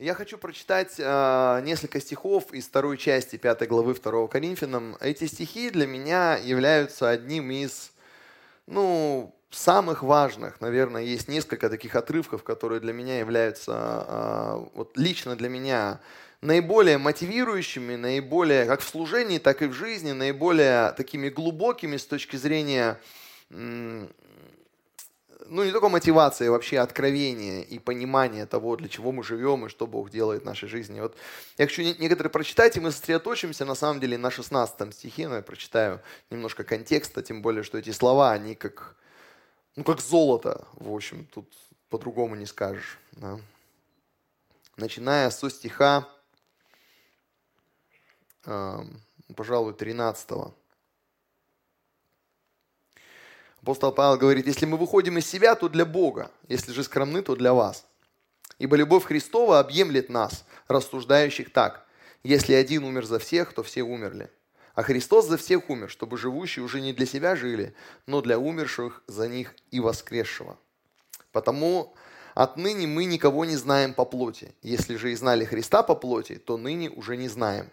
Я хочу прочитать э, несколько стихов из второй части пятой главы 2 Коринфянам. Эти стихи для меня являются одним из, ну, самых важных. Наверное, есть несколько таких отрывков, которые для меня являются, э, вот лично для меня, наиболее мотивирующими, наиболее, как в служении, так и в жизни, наиболее такими глубокими с точки зрения ну, не только мотивация, а вообще откровение и понимание того, для чего мы живем и что Бог делает в нашей жизни. Вот я хочу некоторые прочитать, и мы сосредоточимся на самом деле на 16 стихе, но я прочитаю немножко контекста, тем более, что эти слова, они как, ну, как золото, в общем, тут по-другому не скажешь. Да. Начиная со стиха, э, пожалуй, 13 -го. Апостол Павел говорит, если мы выходим из себя, то для Бога, если же скромны, то для вас. Ибо любовь Христова объемлет нас, рассуждающих так. Если один умер за всех, то все умерли. А Христос за всех умер, чтобы живущие уже не для себя жили, но для умерших за них и воскресшего. Потому отныне мы никого не знаем по плоти. Если же и знали Христа по плоти, то ныне уже не знаем.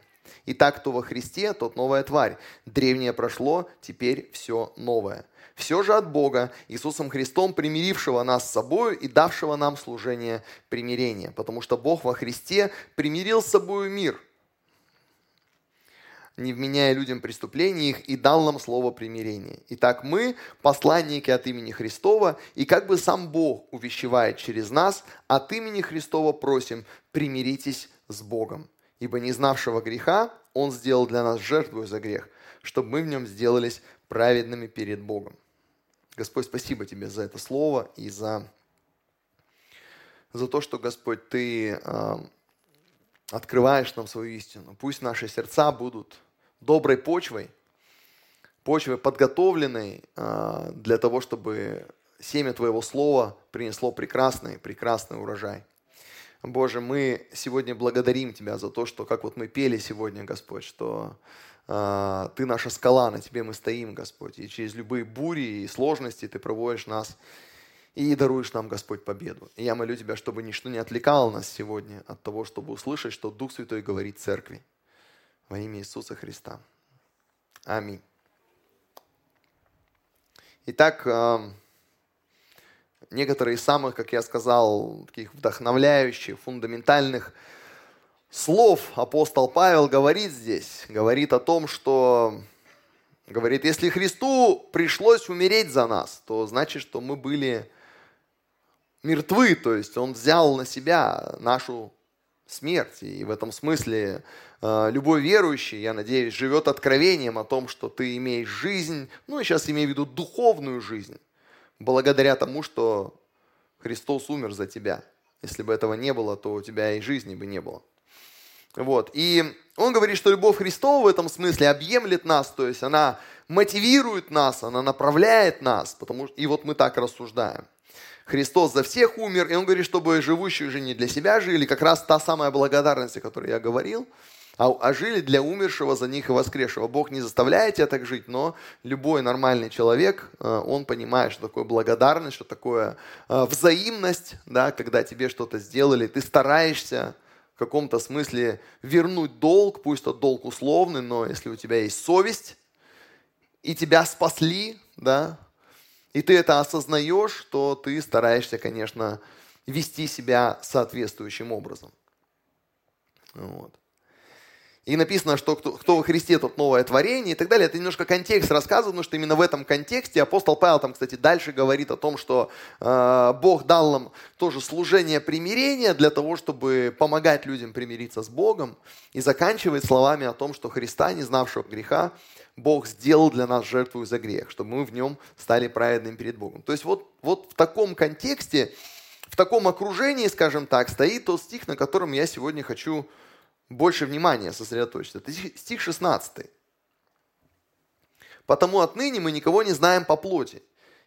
Итак, кто во Христе, тот новая тварь. Древнее прошло, теперь все новое – все же от Бога, Иисусом Христом, примирившего нас с собой и давшего нам служение примирения. Потому что Бог во Христе примирил с собой мир, не вменяя людям преступлений их, и дал нам слово примирения. Итак, мы, посланники от имени Христова, и как бы сам Бог увещевает через нас, от имени Христова просим, примиритесь с Богом. Ибо не знавшего греха Он сделал для нас жертву за грех, чтобы мы в нем сделались праведными перед Богом. Господь, спасибо Тебе за это слово и за, за то, что, Господь, Ты э, открываешь нам свою истину. Пусть наши сердца будут доброй почвой, почвой подготовленной э, для того, чтобы семя Твоего Слова принесло прекрасный, прекрасный урожай. Боже, мы сегодня благодарим Тебя за то, что, как вот мы пели сегодня, Господь, что а, ты наша скала, на тебе мы стоим, Господь. И через любые бури и сложности ты проводишь нас и даруешь нам, Господь, победу. И я молю Тебя, чтобы ничто не отвлекало нас сегодня от того, чтобы услышать, что Дух Святой говорит Церкви. Во имя Иисуса Христа. Аминь. Итак, а, некоторые из самых, как я сказал, таких вдохновляющих, фундаментальных слов апостол Павел говорит здесь, говорит о том, что, говорит, если Христу пришлось умереть за нас, то значит, что мы были мертвы, то есть Он взял на себя нашу смерть. И в этом смысле э, любой верующий, я надеюсь, живет откровением о том, что ты имеешь жизнь, ну и сейчас имею в виду духовную жизнь, благодаря тому, что Христос умер за тебя. Если бы этого не было, то у тебя и жизни бы не было. Вот. И он говорит, что любовь Христова в этом смысле объемлет нас, то есть она мотивирует нас, она направляет нас, потому что и вот мы так рассуждаем. Христос за всех умер, и он говорит, чтобы живущие уже не для себя жили, как раз та самая благодарность, о которой я говорил, а, а жили для умершего за них и воскресшего. Бог не заставляет тебя так жить, но любой нормальный человек, э, он понимает, что такое благодарность, что такое э, взаимность, да, когда тебе что-то сделали, ты стараешься, в каком-то смысле вернуть долг, пусть это долг условный, но если у тебя есть совесть, и тебя спасли, да, и ты это осознаешь, то ты стараешься, конечно, вести себя соответствующим образом. Вот. И написано, что кто, кто во Христе, тот новое творение и так далее. Это немножко контекст рассказывает, что именно в этом контексте апостол Павел там, кстати, дальше говорит о том, что э, Бог дал нам тоже служение примирения для того, чтобы помогать людям примириться с Богом. И заканчивает словами о том, что Христа, не знавшего греха, Бог сделал для нас жертву за грех, чтобы мы в нем стали праведными перед Богом. То есть вот, вот в таком контексте, в таком окружении, скажем так, стоит тот стих, на котором я сегодня хочу больше внимания сосредоточиться. Это стих 16. «Потому отныне мы никого не знаем по плоти.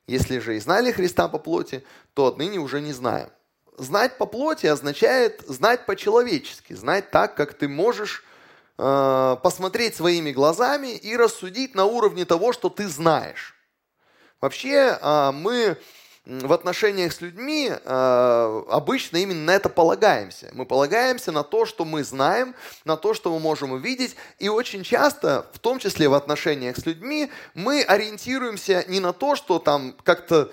Если же и знали Христа по плоти, то отныне уже не знаем». Знать по плоти означает знать по-человечески, знать так, как ты можешь э, посмотреть своими глазами и рассудить на уровне того, что ты знаешь. Вообще э, мы в отношениях с людьми э, обычно именно на это полагаемся. Мы полагаемся на то, что мы знаем, на то, что мы можем увидеть. И очень часто, в том числе в отношениях с людьми, мы ориентируемся не на то, что там как-то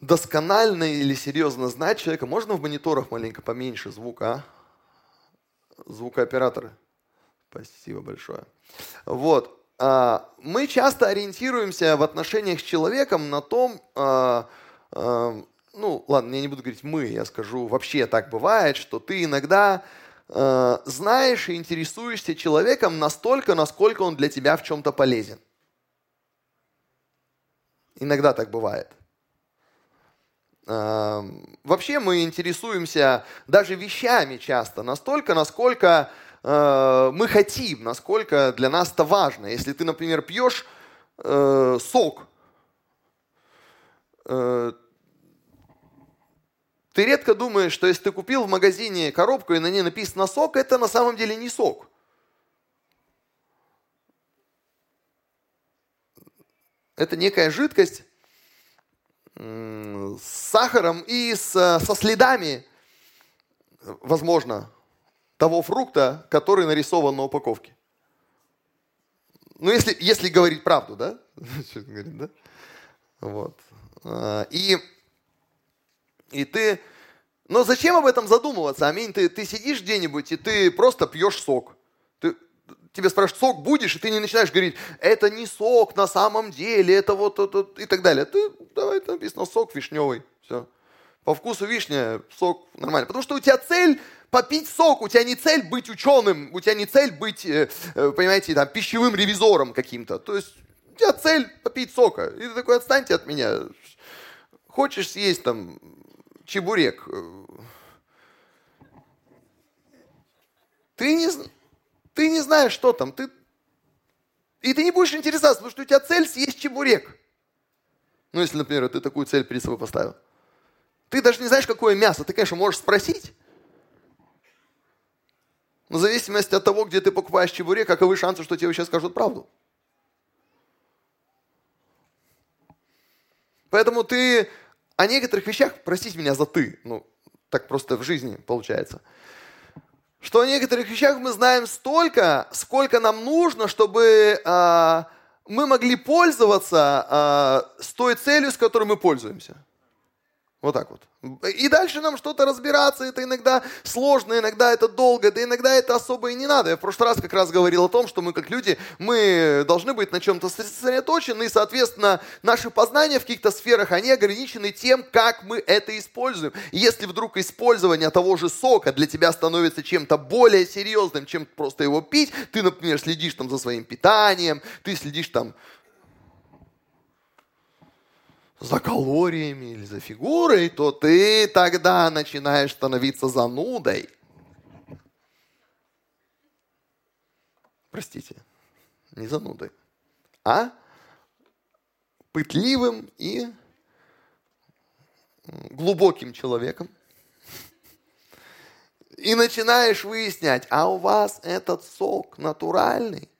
досконально или серьезно знать человека. Можно в мониторах маленько поменьше звука, а? Звукооператоры. Спасибо большое. Вот. А, мы часто ориентируемся в отношениях с человеком на том, а, ну ладно, я не буду говорить мы, я скажу, вообще так бывает, что ты иногда знаешь и интересуешься человеком настолько, насколько он для тебя в чем-то полезен. Иногда так бывает. Вообще мы интересуемся даже вещами часто настолько, насколько э, мы хотим, насколько для нас это важно. Если ты, например, пьешь э, сок, э, ты редко думаешь, что если ты купил в магазине коробку и на ней написано сок, это на самом деле не сок. Это некая жидкость с сахаром и с, со следами, возможно, того фрукта, который нарисован на упаковке. Ну, если, если говорить правду, да? да? Вот. А, и, и ты... Но зачем об этом задумываться? Аминь, ты, ты сидишь где-нибудь, и ты просто пьешь сок. Ты, тебе спрашивают, сок будешь, и ты не начинаешь говорить, это не сок на самом деле, это вот, вот, вот и так далее. Ты, давай, написано сок вишневый, все. По вкусу вишня, сок нормально. Потому что у тебя цель попить сок, у тебя не цель быть ученым, у тебя не цель быть, э, э, понимаете, там, пищевым ревизором каким-то. То есть у тебя цель попить сока. И ты такой, отстаньте от меня. Хочешь съесть там чебурек? Ты не, ты не знаешь, что там. Ты, и ты не будешь интересоваться, потому что у тебя цель съесть чебурек. Ну, если, например, ты такую цель перед собой поставил. Ты даже не знаешь, какое мясо. Ты, конечно, можешь спросить, но в зависимости от того, где ты покупаешь чебурек, каковы шансы, что тебе сейчас скажут правду. Поэтому ты о некоторых вещах, простите меня за ты, ну, так просто в жизни получается, что о некоторых вещах мы знаем столько, сколько нам нужно, чтобы э, мы могли пользоваться э, с той целью, с которой мы пользуемся. Вот так вот. И дальше нам что-то разбираться, это иногда сложно, иногда это долго, да иногда это особо и не надо. Я в прошлый раз как раз говорил о том, что мы как люди, мы должны быть на чем-то сосредоточены, и, соответственно, наши познания в каких-то сферах, они ограничены тем, как мы это используем. И если вдруг использование того же сока для тебя становится чем-то более серьезным, чем просто его пить, ты, например, следишь там за своим питанием, ты следишь там за калориями или за фигурой, то ты тогда начинаешь становиться занудой. Простите, не занудой, а пытливым и глубоким человеком. И начинаешь выяснять, а у вас этот сок натуральный?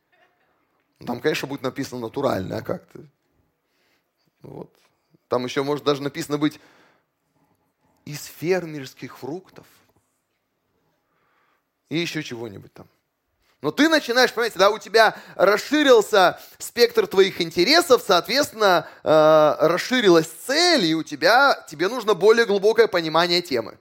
Там, конечно, будет написано натуральный, а как ты? Вот. Там еще может даже написано быть из фермерских фруктов. И еще чего-нибудь там. Но ты начинаешь, понимаете, да, у тебя расширился спектр твоих интересов, соответственно, э, расширилась цель, и у тебя, тебе нужно более глубокое понимание темы.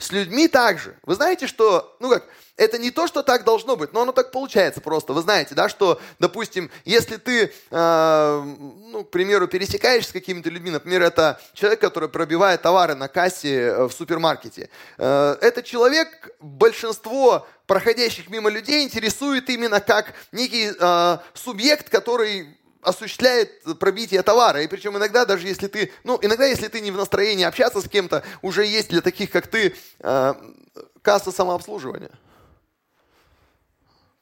С людьми также. Вы знаете, что, ну как, это не то, что так должно быть, но оно так получается просто. Вы знаете, да, что, допустим, если ты, э, ну, к примеру, пересекаешься с какими-то людьми, например, это человек, который пробивает товары на кассе э, в супермаркете, э, этот человек большинство проходящих мимо людей интересует именно как некий э, субъект, который осуществляет пробитие товара. И причем иногда, даже если ты, ну, иногда, если ты не в настроении общаться с кем-то, уже есть для таких, как ты, э, касса самообслуживания.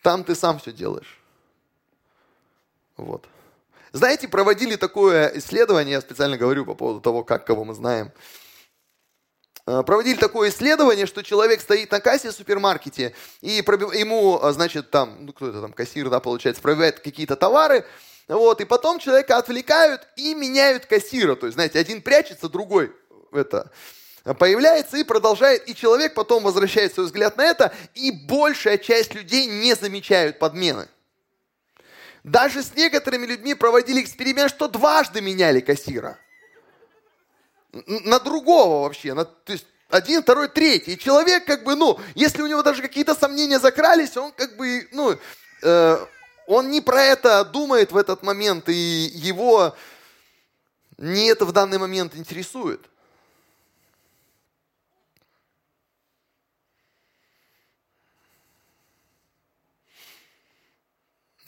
Там ты сам все делаешь. Вот. Знаете, проводили такое исследование, я специально говорю по поводу того, как кого мы знаем. Э, проводили такое исследование, что человек стоит на кассе в супермаркете, и ему, значит, там, ну кто это там, кассир, да, получается, пробивает какие-то товары, Вот, и потом человека отвлекают и меняют кассира. То есть, знаете, один прячется, другой это, появляется и продолжает, и человек потом возвращает свой взгляд на это, и большая часть людей не замечают подмены. Даже с некоторыми людьми проводили эксперимент, что дважды меняли кассира. На другого вообще. На, то есть один, второй, третий. И человек как бы, ну, если у него даже какие-то сомнения закрались, он как бы, ну, э, он не про это думает в этот момент, и его не это в данный момент интересует.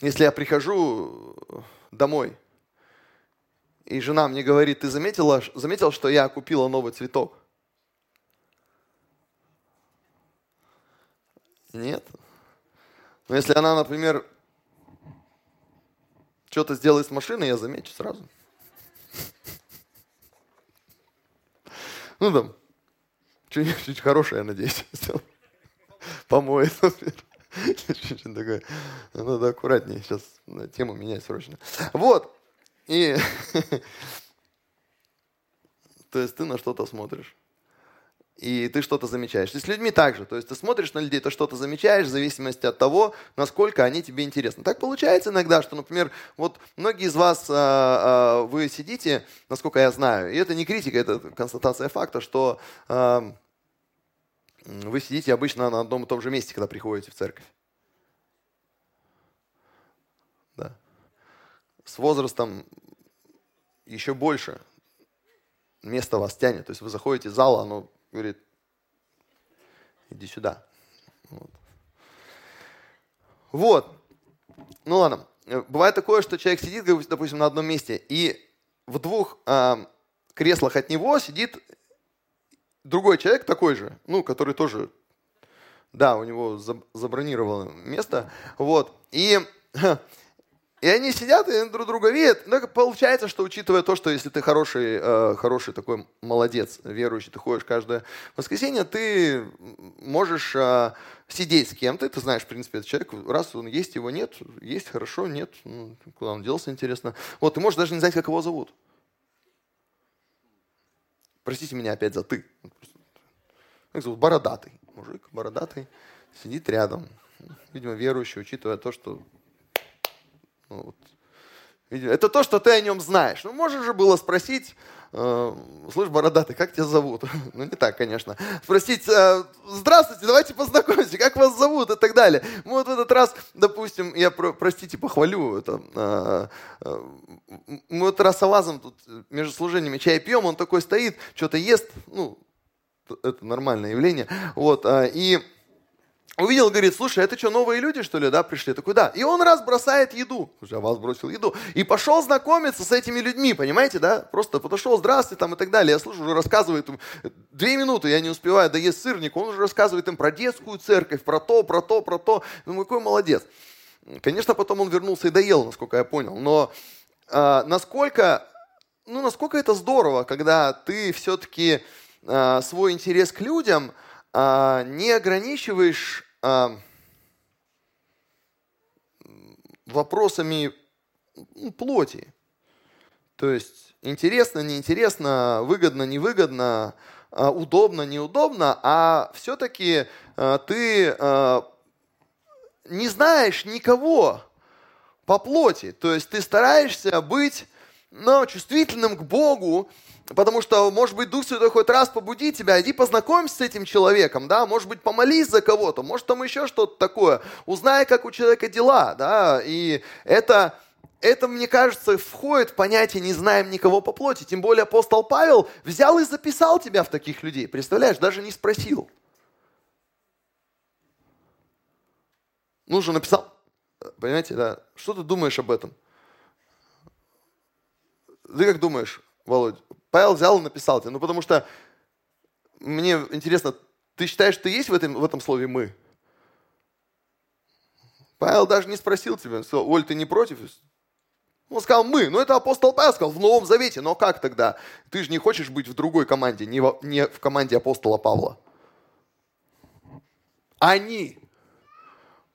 Если я прихожу домой, и жена мне говорит, ты заметила, заметил, что я купила новый цветок? Нет. Но если она, например, что-то сделает с машиной, я замечу сразу. Ну там, что-нибудь хорошее, я надеюсь, сделал. Помоет, например. Что-то такое. Надо аккуратнее, сейчас тему менять срочно. Вот. И то есть ты на что-то смотришь. И ты что-то замечаешь. И с людьми также. То есть ты смотришь на людей, ты что-то замечаешь в зависимости от того, насколько они тебе интересны. Так получается иногда, что, например, вот многие из вас, а, а, вы сидите, насколько я знаю, и это не критика, это констатация факта, что а, вы сидите обычно на одном и том же месте, когда приходите в церковь. Да. С возрастом еще больше место вас тянет. То есть вы заходите в зал, оно говорит, иди сюда. Вот. вот. Ну ладно. Бывает такое, что человек сидит, допустим, на одном месте, и в двух э, креслах от него сидит другой человек такой же, ну, который тоже, да, у него забронировано место, вот, и и они сидят и друг друга видят. Но получается, что учитывая то, что если ты хороший, э, хороший такой молодец, верующий, ты ходишь каждое воскресенье, ты можешь э, сидеть с кем-то, ты знаешь, в принципе, этот человек, раз он есть, его нет, есть, хорошо, нет, ну, куда он делся, интересно. Вот, ты можешь даже не знать, как его зовут. Простите меня опять за ты. Как зовут? Бородатый. Мужик, бородатый, сидит рядом. Видимо, верующий, учитывая то, что ну, вот. Это то, что ты о нем знаешь. Ну, можно же было спросить, э, слышь, бородатый, как тебя зовут? ну, не так, конечно. Спросить, э, здравствуйте, давайте познакомимся, как вас зовут и так далее. Мы вот в этот раз, допустим, я, про, простите, похвалю, это, э, э, мы вот раз Авазом тут между служениями чай пьем, он такой стоит, что-то ест, ну, это нормальное явление, вот, э, и увидел, говорит, слушай, это что, новые люди, что ли, да, пришли? Такой, да. И он раз бросает еду. Уже вас бросил еду. И пошел знакомиться с этими людьми, понимаете, да? Просто подошел, здравствуйте, там и так далее. Я слушаю, уже рассказывает им, две минуты, я не успеваю доесть сырник, он уже рассказывает им про детскую церковь, про то, про то, про то. Думаю, какой молодец. Конечно, потом он вернулся и доел, насколько я понял. Но а, насколько, ну, насколько это здорово, когда ты все-таки а, свой интерес к людям – а, не ограничиваешь а, вопросами ну, плоти. То есть интересно, неинтересно, выгодно, невыгодно, а, удобно, неудобно, а все-таки а, ты а, не знаешь никого по плоти. То есть ты стараешься быть ну, чувствительным к Богу, Потому что, может быть, Дух Святой хоть раз побудит тебя, иди познакомься с этим человеком, да, может быть, помолись за кого-то, может, там еще что-то такое. Узнай, как у человека дела, да, и это, это, мне кажется, входит в понятие «не знаем никого по плоти». Тем более апостол Павел взял и записал тебя в таких людей, представляешь, даже не спросил. Ну же написал, понимаете, да, что ты думаешь об этом? Ты как думаешь, Володь? Павел взял и написал тебе. Ну, потому что мне интересно, ты считаешь, что есть в этом, в этом слове «мы»? Павел даже не спросил тебя, сказал, Оль, ты не против? Он сказал «мы». Ну, это апостол Павел сказал в Новом Завете. Но как тогда? Ты же не хочешь быть в другой команде, не в, не в команде апостола Павла. Они.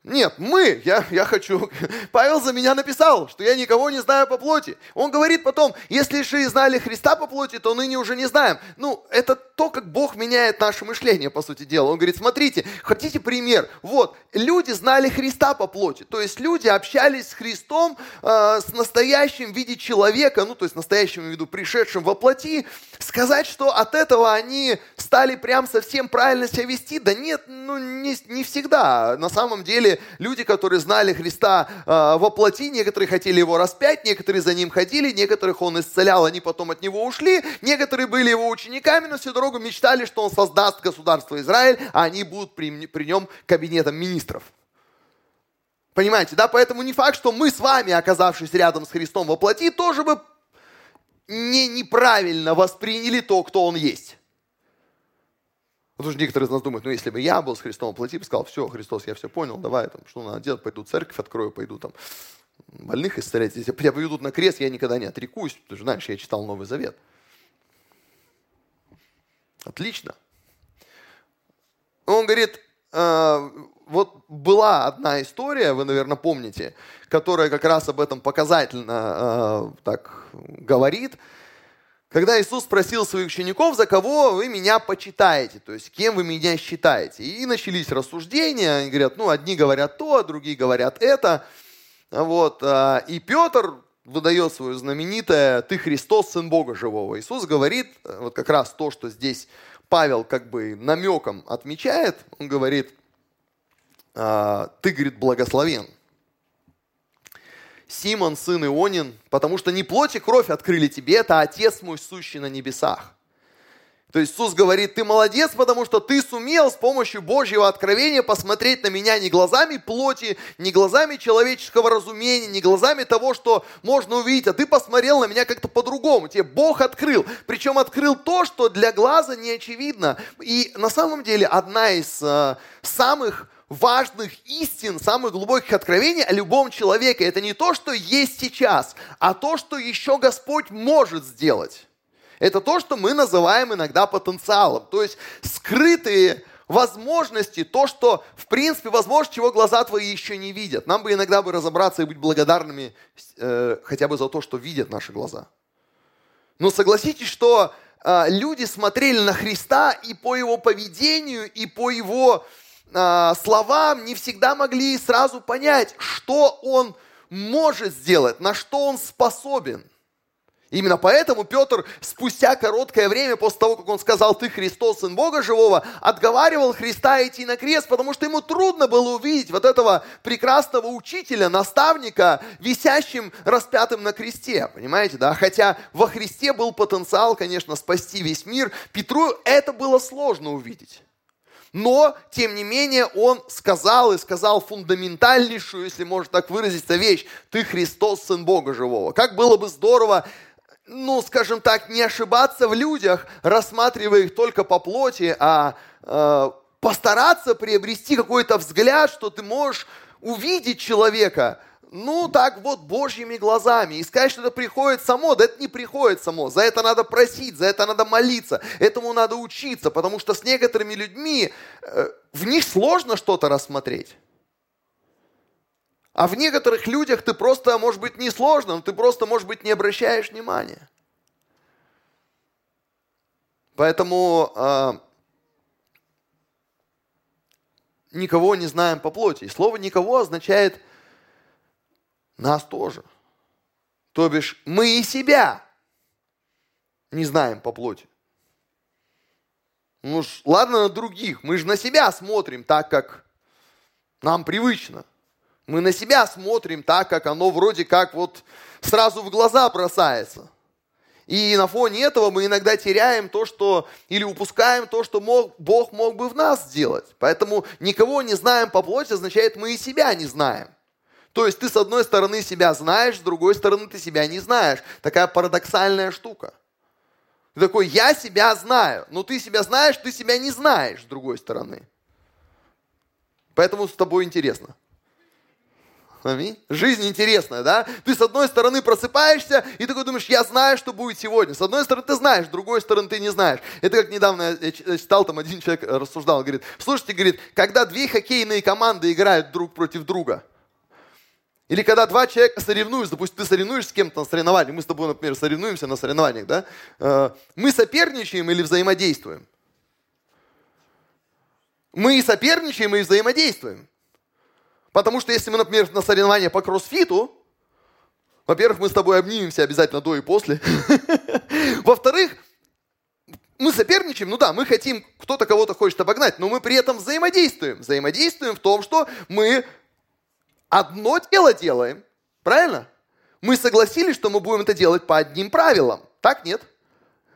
Нет, мы, я, я хочу. Павел за меня написал, что я никого не знаю по плоти. Он говорит потом, если же и знали Христа по плоти, то ныне уже не знаем. Ну, это то, как Бог меняет наше мышление, по сути дела. Он говорит, смотрите, хотите пример? Вот, люди знали Христа по плоти. То есть люди общались с Христом, э, с настоящим в виде человека, ну, то есть настоящим в виду пришедшим во плоти. Сказать, что от этого они стали прям совсем правильно себя вести, да нет, ну, не, не всегда. На самом деле люди, которые знали Христа э, во плоти, некоторые хотели его распять, некоторые за ним ходили, некоторых он исцелял, они потом от него ушли, некоторые были его учениками, но всю дорогу мечтали, что он создаст государство Израиль, а они будут при, при нем кабинетом министров. Понимаете, да? Поэтому не факт, что мы с вами, оказавшись рядом с Христом во плоти, тоже бы не, неправильно восприняли то, кто он есть. Потому что некоторые из нас думают, ну если бы я был с Христом плоти, сказал, все, Христос, я все понял, давай, там, что надо делать, пойду церковь открою, пойду там больных исцелять. Если меня поведут на крест, я никогда не отрекусь. Ты же знаешь, я читал Новый Завет. Отлично. Он говорит, э, вот была одна история, вы, наверное, помните, которая как раз об этом показательно э, так говорит. Когда Иисус спросил своих учеников, за кого вы меня почитаете, то есть кем вы меня считаете. И начались рассуждения, они говорят, ну, одни говорят то, другие говорят это. Вот. А, и Петр выдает свое знаменитое «Ты Христос, Сын Бога Живого». Иисус говорит, вот как раз то, что здесь Павел как бы намеком отмечает, он говорит, «А, «Ты, говорит, благословен». Симон, сын Ионин, потому что не плоть и кровь открыли тебе, это Отец мой, сущий на небесах. То есть Иисус говорит, ты молодец, потому что ты сумел с помощью Божьего откровения посмотреть на меня не глазами плоти, не глазами человеческого разумения, не глазами того, что можно увидеть, а ты посмотрел на меня как-то по-другому. Тебе Бог открыл. Причем открыл то, что для глаза не очевидно. И на самом деле одна из э, самых важных истин, самых глубоких откровений о любом человеке. Это не то, что есть сейчас, а то, что еще Господь может сделать. Это то, что мы называем иногда потенциалом. То есть скрытые возможности, то, что в принципе возможно, чего глаза твои еще не видят. Нам бы иногда бы разобраться и быть благодарными э, хотя бы за то, что видят наши глаза. Но согласитесь, что э, люди смотрели на Христа и по его поведению, и по его а, словам не всегда могли сразу понять, что он может сделать, на что он способен. Именно поэтому Петр спустя короткое время после того, как он сказал «Ты Христос, Сын Бога Живого», отговаривал Христа идти на крест, потому что ему трудно было увидеть вот этого прекрасного учителя, наставника, висящим распятым на кресте. Понимаете, да? Хотя во Христе был потенциал, конечно, спасти весь мир, Петру это было сложно увидеть. Но, тем не менее, он сказал и сказал фундаментальнейшую, если можно так выразиться, вещь. Ты Христос, Сын Бога Живого. Как было бы здорово, ну, скажем так, не ошибаться в людях, рассматривая их только по плоти, а э, постараться приобрести какой-то взгляд, что ты можешь увидеть человека ну так вот божьими глазами. И сказать, что это приходит само, да это не приходит само. За это надо просить, за это надо молиться, этому надо учиться, потому что с некоторыми людьми э, в них сложно что-то рассмотреть. А в некоторых людях ты просто, может быть, не сложно, но ты просто, может быть, не обращаешь внимания. Поэтому э, никого не знаем по плоти. И слово никого означает нас тоже. То бишь, мы и себя не знаем по плоти. Ну ж, ладно на других, мы же на себя смотрим так, как нам привычно. Мы на себя смотрим так, как оно вроде как вот сразу в глаза бросается. И на фоне этого мы иногда теряем то, что, или упускаем то, что мог, Бог мог бы в нас сделать. Поэтому никого не знаем по плоти означает, мы и себя не знаем. То есть ты с одной стороны себя знаешь, с другой стороны ты себя не знаешь. Такая парадоксальная штука. Ты такой, я себя знаю, но ты себя знаешь, ты себя не знаешь с другой стороны. Поэтому с тобой интересно. Аминь. Жизнь интересная, да? Ты с одной стороны просыпаешься и такой думаешь, я знаю, что будет сегодня. С одной стороны ты знаешь, с другой стороны ты не знаешь. Это как недавно я читал, там один человек рассуждал, говорит, слушайте, говорит, когда две хоккейные команды играют друг против друга, или когда два человека соревнуются, допустим, ты соревнуешься с кем-то на соревнованиях, мы с тобой, например, соревнуемся на соревнованиях, да? Э, мы соперничаем или взаимодействуем? Мы и соперничаем, и взаимодействуем. Потому что если мы, например, на соревнования по кроссфиту, во-первых, мы с тобой обнимемся обязательно до и после. Во-вторых, мы соперничаем, ну да, мы хотим, кто-то кого-то хочет обогнать, но мы при этом взаимодействуем. Взаимодействуем в том, что мы одно дело делаем, правильно? Мы согласились, что мы будем это делать по одним правилам. Так нет?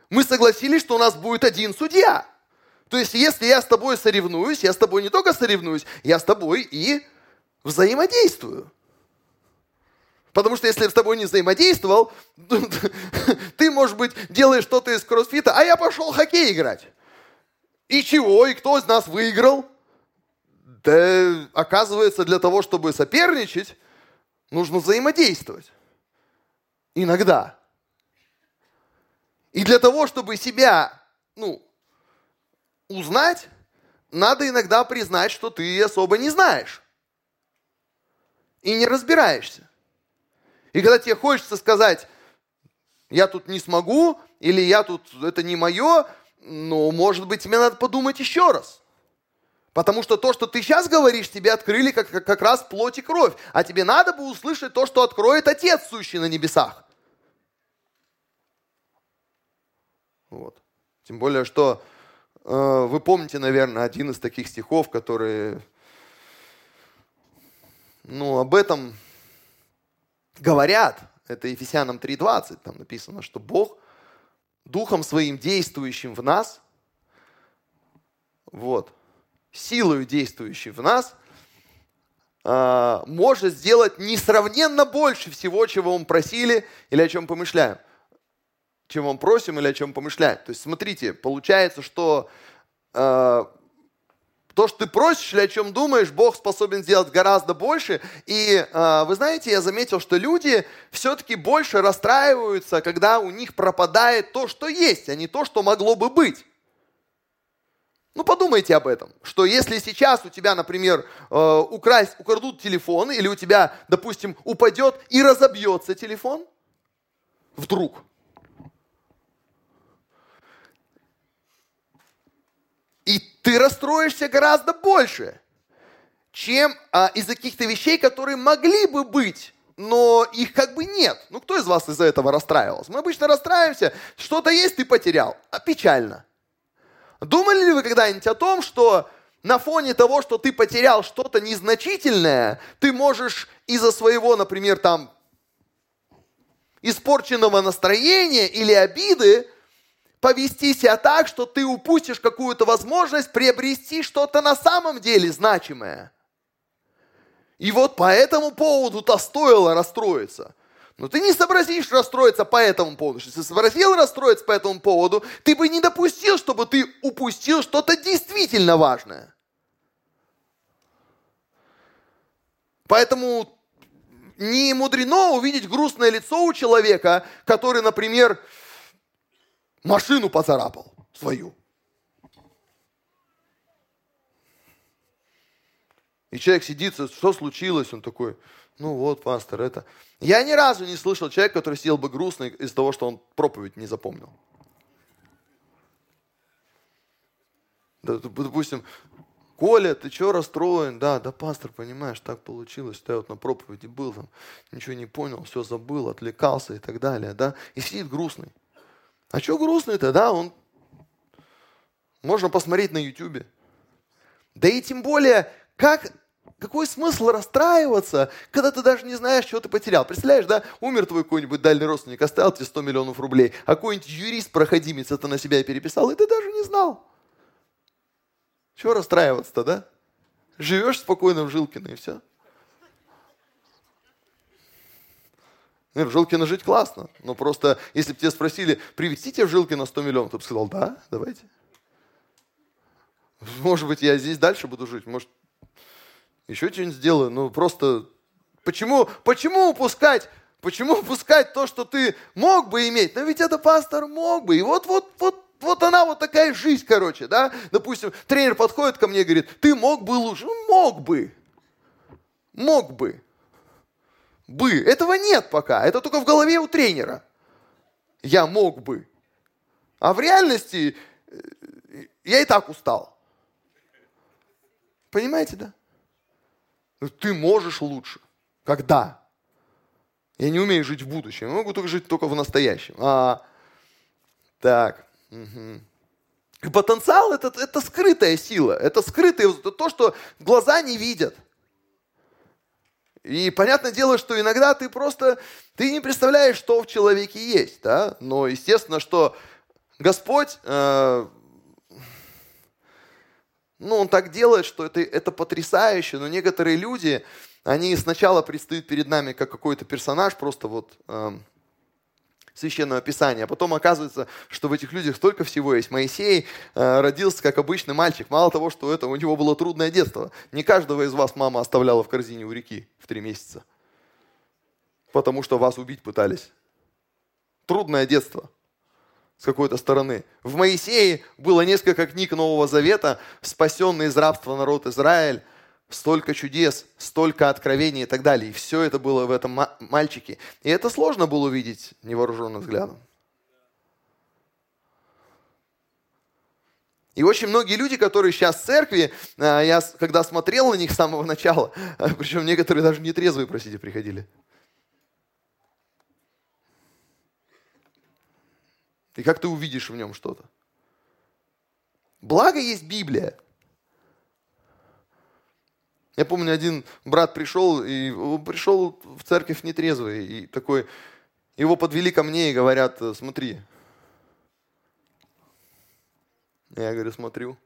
Мы согласились, что у нас будет один судья. То есть, если я с тобой соревнуюсь, я с тобой не только соревнуюсь, я с тобой и взаимодействую. Потому что если я с тобой не взаимодействовал, ты, может быть, делаешь что-то из кроссфита, а я пошел хоккей играть. И чего? И кто из нас выиграл? Да, оказывается, для того, чтобы соперничать, нужно взаимодействовать. Иногда. И для того, чтобы себя, ну, узнать, надо иногда признать, что ты особо не знаешь и не разбираешься. И когда тебе хочется сказать, я тут не смогу, или я тут, это не мое, ну, может быть, тебе надо подумать еще раз. Потому что то, что ты сейчас говоришь, тебе открыли как, как, как раз плоть и кровь. А тебе надо бы услышать то, что откроет Отец, сущий на небесах. Вот. Тем более, что э, вы помните, наверное, один из таких стихов, которые ну, об этом говорят. Это Ефесянам 3.20, там написано, что Бог Духом Своим действующим в нас, вот, силою действующей в нас, а, может сделать несравненно больше всего, чего мы просили или о чем помышляем. Чем мы просим или о чем помышляем. То есть, смотрите, получается, что а, то, что ты просишь или о чем думаешь, Бог способен сделать гораздо больше. И э, вы знаете, я заметил, что люди все-таки больше расстраиваются, когда у них пропадает то, что есть, а не то, что могло бы быть. Ну, подумайте об этом, что если сейчас у тебя, например, э, украсть, украдут телефон, или у тебя, допустим, упадет и разобьется телефон, вдруг, И ты расстроишься гораздо больше, чем а, из-за каких-то вещей, которые могли бы быть, но их как бы нет. Ну, кто из вас из-за этого расстраивался? Мы обычно расстраиваемся, что-то есть, ты потерял. А печально. Думали ли вы когда-нибудь о том, что на фоне того, что ты потерял что-то незначительное, ты можешь из-за своего, например, там, испорченного настроения или обиды повести себя так, что ты упустишь какую-то возможность приобрести что-то на самом деле значимое. И вот по этому поводу-то стоило расстроиться. Но ты не сообразишь расстроиться по этому поводу. Если ты сообразил расстроиться по этому поводу, ты бы не допустил, чтобы ты упустил что-то действительно важное. Поэтому не мудрено увидеть грустное лицо у человека, который, например, машину поцарапал свою. И человек сидит, что случилось? Он такой, ну вот, пастор, это... Я ни разу не слышал человека, который сидел бы грустный из-за того, что он проповедь не запомнил. Допустим, Коля, ты что расстроен? Да, да, пастор, понимаешь, так получилось, ты вот на проповеди был, там, ничего не понял, все забыл, отвлекался и так далее, да, и сидит грустный. А что грустный-то, да, он... Можно посмотреть на ютюбе. Да и тем более, как, какой смысл расстраиваться, когда ты даже не знаешь, что ты потерял. Представляешь, да, умер твой какой-нибудь дальний родственник, оставил тебе 100 миллионов рублей, а какой-нибудь юрист-проходимец это на себя переписал, и ты даже не знал. Чего расстраиваться-то, да? Живешь спокойно в Жилкино и все. В Жилкино жить классно, но просто, если бы тебя спросили, привезти тебя в Жилкино 100 миллионов, ты бы сказал, да, давайте. Может быть, я здесь дальше буду жить, может, еще что-нибудь сделаю, но просто Почему, почему упускать Почему упускать то, что ты мог бы иметь? Но ведь это пастор мог бы. И вот, вот, вот, вот она вот такая жизнь, короче, да? Допустим, тренер подходит ко мне и говорит, ты мог бы лучше. Ну, мог бы. Мог бы. Бы. Этого нет пока. Это только в голове у тренера. Я мог бы. А в реальности э, я и так устал. Понимаете, да? Ты можешь лучше. Когда? Я не умею жить в будущем. Я могу только жить только в настоящем. А, так. Угу. И потенциал это, это скрытая сила. Это скрытое, это то, что глаза не видят. И понятное дело, что иногда ты просто, ты не представляешь, что в человеке есть, да? Но естественно, что Господь, э, ну, Он так делает, что это, это потрясающе, но некоторые люди, они сначала предстают перед нами как какой-то персонаж, просто вот э, священного писания, а потом оказывается, что в этих людях столько всего есть. Моисей э, родился как обычный мальчик. Мало того, что это у него было трудное детство. Не каждого из вас мама оставляла в корзине у реки в три месяца, потому что вас убить пытались. Трудное детство с какой-то стороны. В Моисее было несколько книг Нового Завета, спасенный из рабства народ Израиль, столько чудес, столько откровений и так далее. И все это было в этом мальчике. И это сложно было увидеть невооруженным взглядом. И очень многие люди, которые сейчас в церкви, а, я когда смотрел на них с самого начала, причем некоторые даже не трезвые, простите, приходили. И как ты увидишь в нем что-то? Благо есть Библия. Я помню, один брат пришел, и пришел в церковь нетрезвый, и такой, его подвели ко мне и говорят, смотри. Я говорю, смотрю.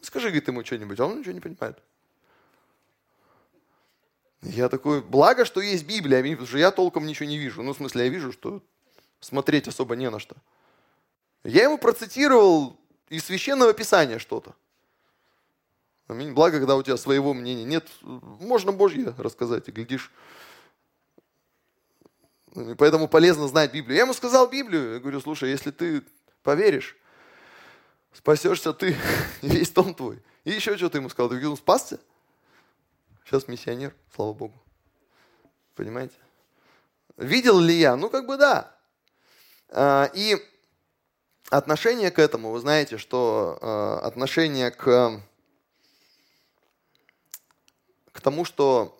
Скажи, говорит, ему что-нибудь, а он ничего не понимает. Я такой, благо, что есть Библия, потому что я толком ничего не вижу. Ну, в смысле, я вижу, что смотреть особо не на что. Я ему процитировал из священного писания что-то. Аминь. Благо, когда у тебя своего мнения нет, можно Божье рассказать, и глядишь. И поэтому полезно знать Библию. Я ему сказал Библию, я говорю, слушай, если ты поверишь, спасешься ты, весь дом твой. И еще что ты ему сказал? Ты говорил, спасся? Сейчас миссионер, слава Богу. Понимаете? Видел ли я? Ну, как бы да. А, и отношение к этому, вы знаете, что а, отношение к к тому, что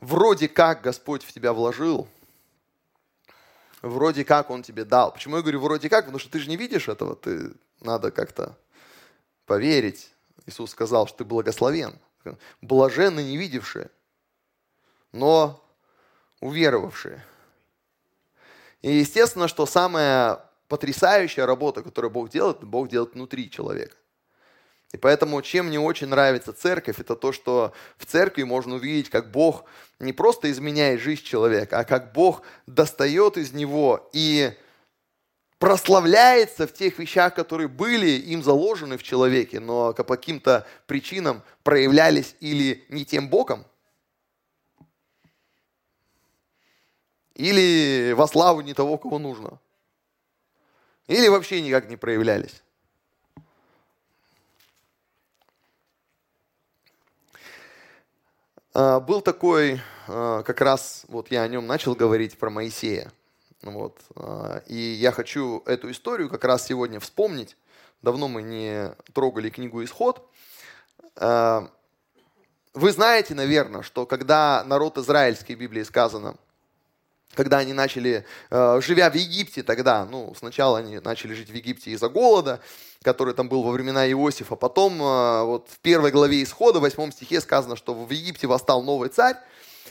вроде как Господь в тебя вложил, вроде как Он тебе дал. Почему я говорю вроде как? Потому что ты же не видишь этого, ты надо как-то поверить. Иисус сказал, что ты благословен. Блаженны не видевшие, но уверовавшие. И естественно, что самая потрясающая работа, которую Бог делает, Бог делает внутри человека. И поэтому, чем мне очень нравится церковь, это то, что в церкви можно увидеть, как Бог не просто изменяет жизнь человека, а как Бог достает из него и прославляется в тех вещах, которые были им заложены в человеке, но по каким-то причинам проявлялись или не тем боком, или во славу не того, кого нужно, или вообще никак не проявлялись. А, был такой, а, как раз вот я о нем начал говорить, про Моисея. Вот. А, и я хочу эту историю как раз сегодня вспомнить. Давно мы не трогали книгу «Исход». Вы знаете, наверное, что когда народ израильский в Библии сказано, когда они начали, живя в Египте тогда, ну, сначала они начали жить в Египте из-за голода, который там был во времена Иосифа. Потом э, вот в первой главе Исхода, в восьмом стихе сказано, что в Египте восстал новый царь,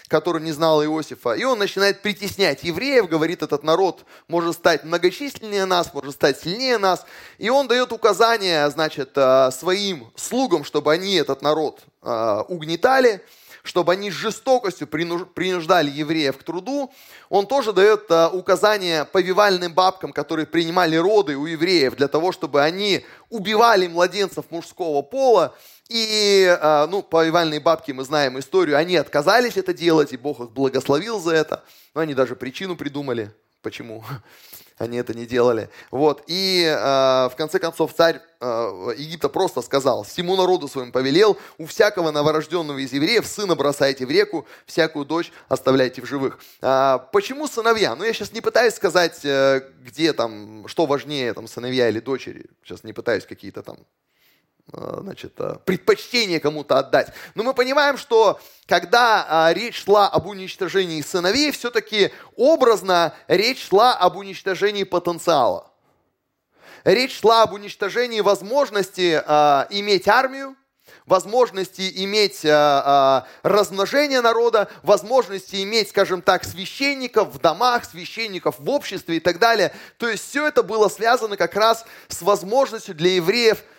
который не знал Иосифа, и он начинает притеснять евреев, говорит, этот народ может стать многочисленнее нас, может стать сильнее нас, и он дает указания, значит, э, своим слугам, чтобы они этот народ э, угнетали, чтобы они с жестокостью принуждали евреев к труду, он тоже дает а, указания повивальным бабкам, которые принимали роды у евреев, для того, чтобы они убивали младенцев мужского пола. И, а, ну, повивальные бабки, мы знаем историю, они отказались это делать, и Бог их благословил за это. Но они даже причину придумали, почему они это не делали. Вот. И э, в конце концов царь э, Египта просто сказал, всему народу своему повелел, у всякого новорожденного из евреев сына бросайте в реку, всякую дочь оставляйте в живых. А, почему сыновья? Ну, я сейчас не пытаюсь сказать, э, где там, что важнее, там, сыновья или дочери. Сейчас не пытаюсь какие-то там Э, значит, э, предпочтение кому-то отдать. Но мы понимаем, что когда а, речь шла об уничтожении сыновей, все-таки образно речь шла об уничтожении потенциала. Речь шла об уничтожении возможности а, иметь армию, возможности иметь а, а, размножение народа, возможности иметь, скажем так, священников в домах, священников в обществе и так далее. То есть все это было связано как раз с возможностью для евреев –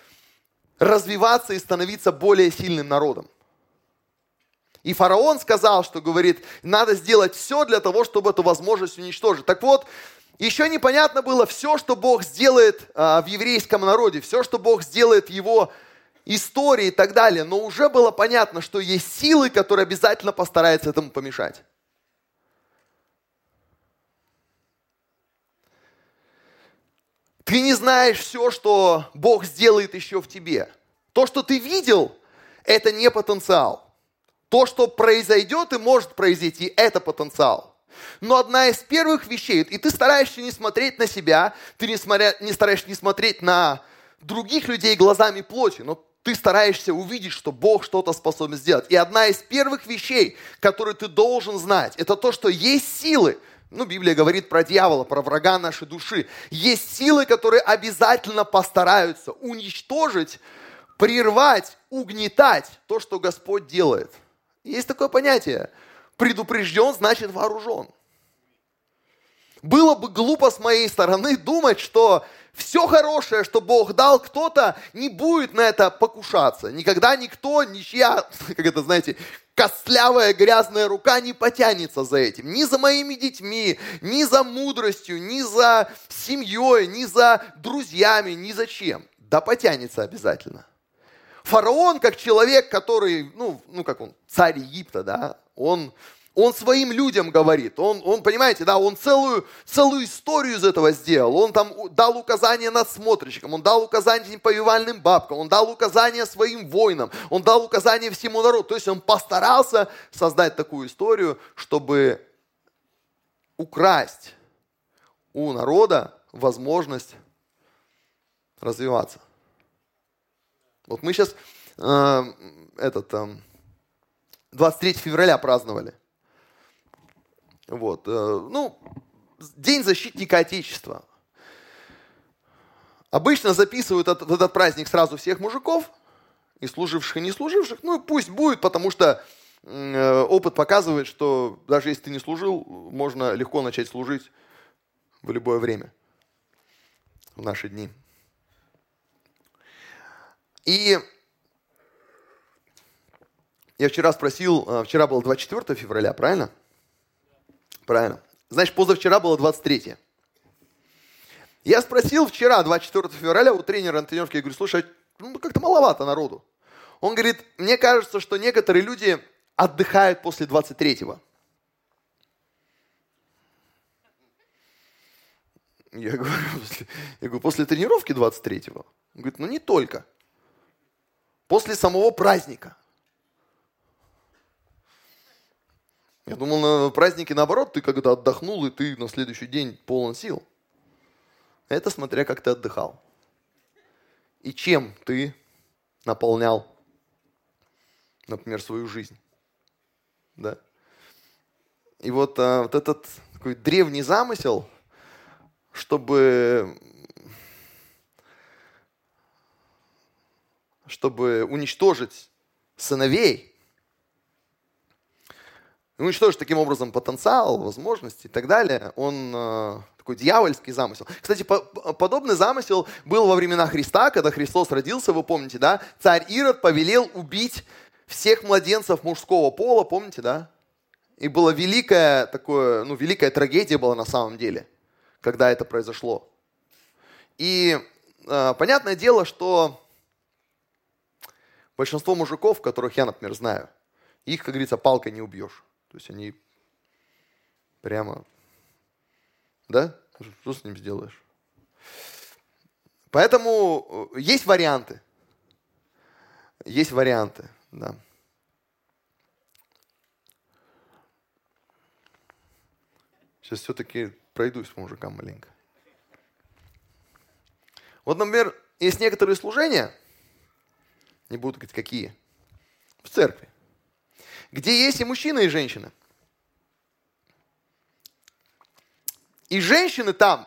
развиваться и становиться более сильным народом. И фараон сказал, что говорит, надо сделать все для того, чтобы эту возможность уничтожить. Так вот, еще непонятно было все, что Бог сделает а, в еврейском народе, все, что Бог сделает в его истории и так далее. Но уже было понятно, что есть силы, которые обязательно постараются этому помешать. Ты не знаешь все, что Бог сделает еще в тебе. То, что ты видел, это не потенциал. То, что произойдет и может произойти, это потенциал. Но одна из первых вещей, и ты стараешься не смотреть на себя, ты не, смотря, не стараешься не смотреть на других людей глазами плоти, но ты стараешься увидеть, что Бог что-то способен сделать. И одна из первых вещей, которые ты должен знать, это то, что есть силы, ну, Библия говорит про дьявола, про врага нашей души. Есть силы, которые обязательно постараются уничтожить, прервать, угнетать то, что Господь делает. Есть такое понятие. Предупрежден, значит вооружен. Было бы глупо с моей стороны думать, что все хорошее, что Бог дал, кто-то не будет на это покушаться. Никогда никто, ничья, как это, знаете, костлявая грязная рука не потянется за этим. Ни за моими детьми, ни за мудростью, ни за семьей, ни за друзьями, ни за чем. Да потянется обязательно. Фараон, как человек, который, ну, ну как он, царь Египта, да, он он своим людям говорит, он, он понимаете, да, он целую, целую историю из этого сделал, он там дал указания надсмотрщикам, он дал указания повивальным бабкам, он дал указания своим воинам, он дал указания всему народу, то есть он постарался создать такую историю, чтобы украсть у народа возможность развиваться. Вот мы сейчас э, этот, э, 23 февраля праздновали. Вот. Э, ну, День защитника Отечества. Обычно записывают этот, этот праздник сразу всех мужиков, и служивших, и не служивших. Ну, пусть будет, потому что э, опыт показывает, что даже если ты не служил, можно легко начать служить в любое время в наши дни. И я вчера спросил, э, вчера было 24 февраля, правильно? Правильно. Значит, позавчера было 23. Я спросил вчера, 24 февраля, у тренера на тренировке, я говорю, слушай, а, ну как-то маловато народу. Он говорит, мне кажется, что некоторые люди отдыхают после 23-го. Я говорю, после, я говорю, после тренировки 23-го? Он говорит, ну не только. После самого праздника. Я думал, на празднике наоборот, ты когда отдохнул, и ты на следующий день полон сил. Это смотря как ты отдыхал. И чем ты наполнял, например, свою жизнь. Да? И вот, а, вот этот такой древний замысел, чтобы, чтобы уничтожить сыновей, уничтожить таким образом потенциал, возможности и так далее, он э, такой дьявольский замысел. Кстати, по подобный замысел был во времена Христа, когда Христос родился, вы помните, да? Царь Ирод повелел убить всех младенцев мужского пола, помните, да? И была великая такое, ну, великая трагедия была на самом деле, когда это произошло. И э, понятное дело, что большинство мужиков, которых я, например, знаю, их, как говорится, палкой не убьешь. То есть они прямо, да? Что с ним сделаешь? Поэтому э, есть варианты. Есть варианты, да. Сейчас все-таки пройдусь по мужикам маленько. Вот, например, есть некоторые служения, не буду говорить какие, в церкви, где есть и мужчина, и женщина. И женщины там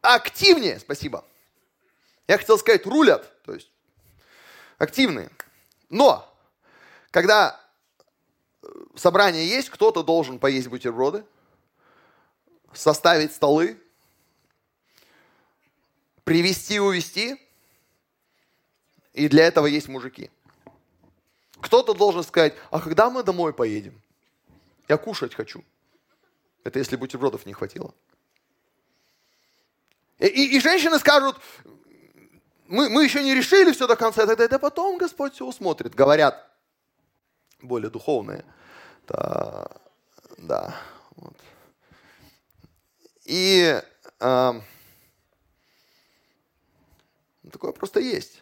активнее, спасибо. Я хотел сказать, рулят, то есть активные. Но, когда э, собрание есть, кто-то должен поесть бутерброды, составить столы, привести и увести, и для этого есть мужики. Кто-то должен сказать, а когда мы домой поедем? Я кушать хочу. Это если бутербродов не хватило. И, и, и женщины скажут, мы, мы еще не решили все до конца, тогда это потом Господь все усмотрит. Говорят более духовные. Да, да вот. И э, такое просто есть.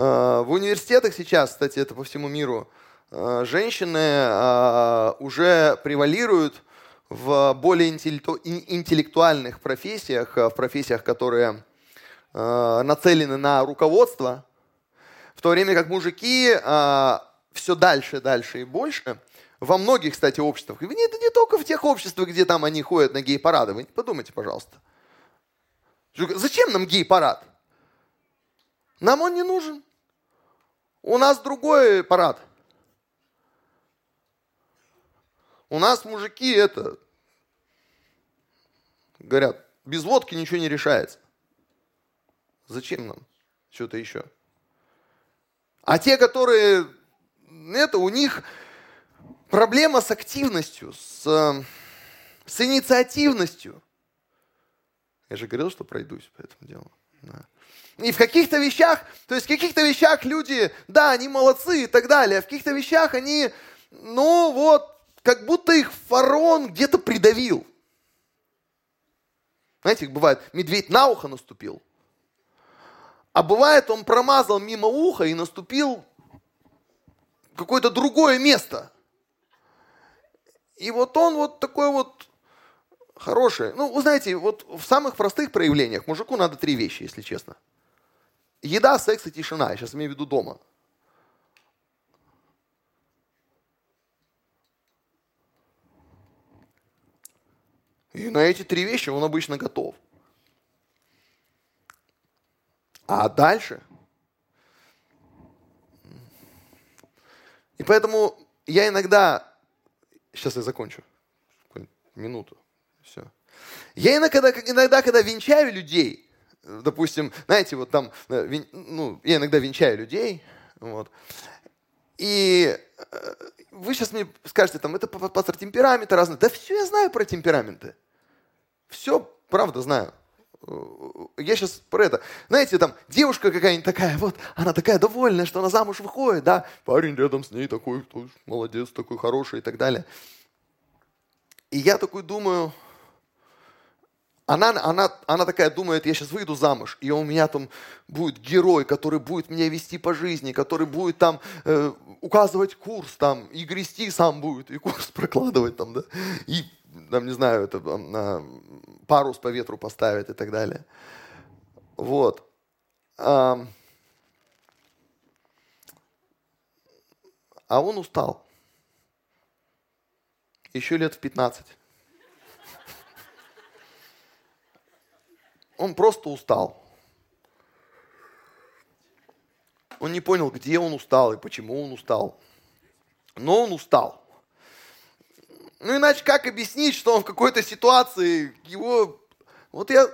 Э, в университетах сейчас, кстати, это по всему миру, э, женщины э, уже превалируют в более интеллектуальных профессиях, в профессиях, которые нацелены на руководство, в то время как мужики все дальше, дальше и больше во многих, кстати, обществах, не, не только в тех обществах, где там они ходят на гей-парады, вы подумайте, пожалуйста. Зачем нам гей-парад? Нам он не нужен. У нас другой парад. У нас мужики это, говорят, без водки ничего не решается. Зачем нам что-то еще? А те, которые, это у них проблема с активностью, с, с инициативностью. Я же говорил, что пройдусь по этому делу. Да. И в каких-то вещах, то есть в каких-то вещах люди, да, они молодцы и так далее, а в каких-то вещах они, ну вот, как будто их фарон где-то придавил. Знаете, бывает, медведь на ухо наступил, а бывает, он промазал мимо уха и наступил какое-то другое место. И вот он вот такой вот хороший. Ну, вы знаете, вот в самых простых проявлениях мужику надо три вещи, если честно – Еда, секс и тишина. Я сейчас имею в виду дома. И на эти три вещи он обычно готов. А дальше? И поэтому я иногда... Сейчас я закончу. Минуту. Все. Я иногда, иногда, когда венчаю людей, допустим, знаете, вот там, э, ну, я иногда венчаю людей, вот, и э, вы сейчас мне скажете, там, это пастор темпераменты разные. Да все я знаю про темпераменты. Все, правда, знаю. Э, я сейчас про это. Знаете, там девушка какая-нибудь такая, вот, она такая довольная, что она замуж выходит, да, парень рядом с ней такой, молодец, такой хороший и так далее. И я такой думаю, она, она, она такая думает, я сейчас выйду замуж, и у меня там будет герой, который будет меня вести по жизни, который будет там э, указывать курс там, и грести сам будет, и курс прокладывать там, да, и, там, не знаю, это, э, парус по ветру поставит и так далее. Вот. А, а он устал. Еще лет в 15. Он просто устал. Он не понял, где он устал и почему он устал. Но он устал. Ну иначе как объяснить, что он в какой-то ситуации его... Вот я...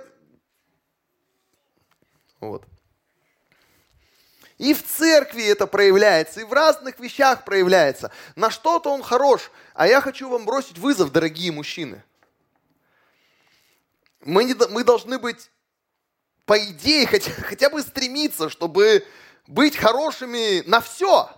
Вот. И в церкви это проявляется, и в разных вещах проявляется. На что-то он хорош. А я хочу вам бросить вызов, дорогие мужчины. Мы, не, мы должны быть, по идее, хотя, хотя бы стремиться, чтобы быть хорошими на все.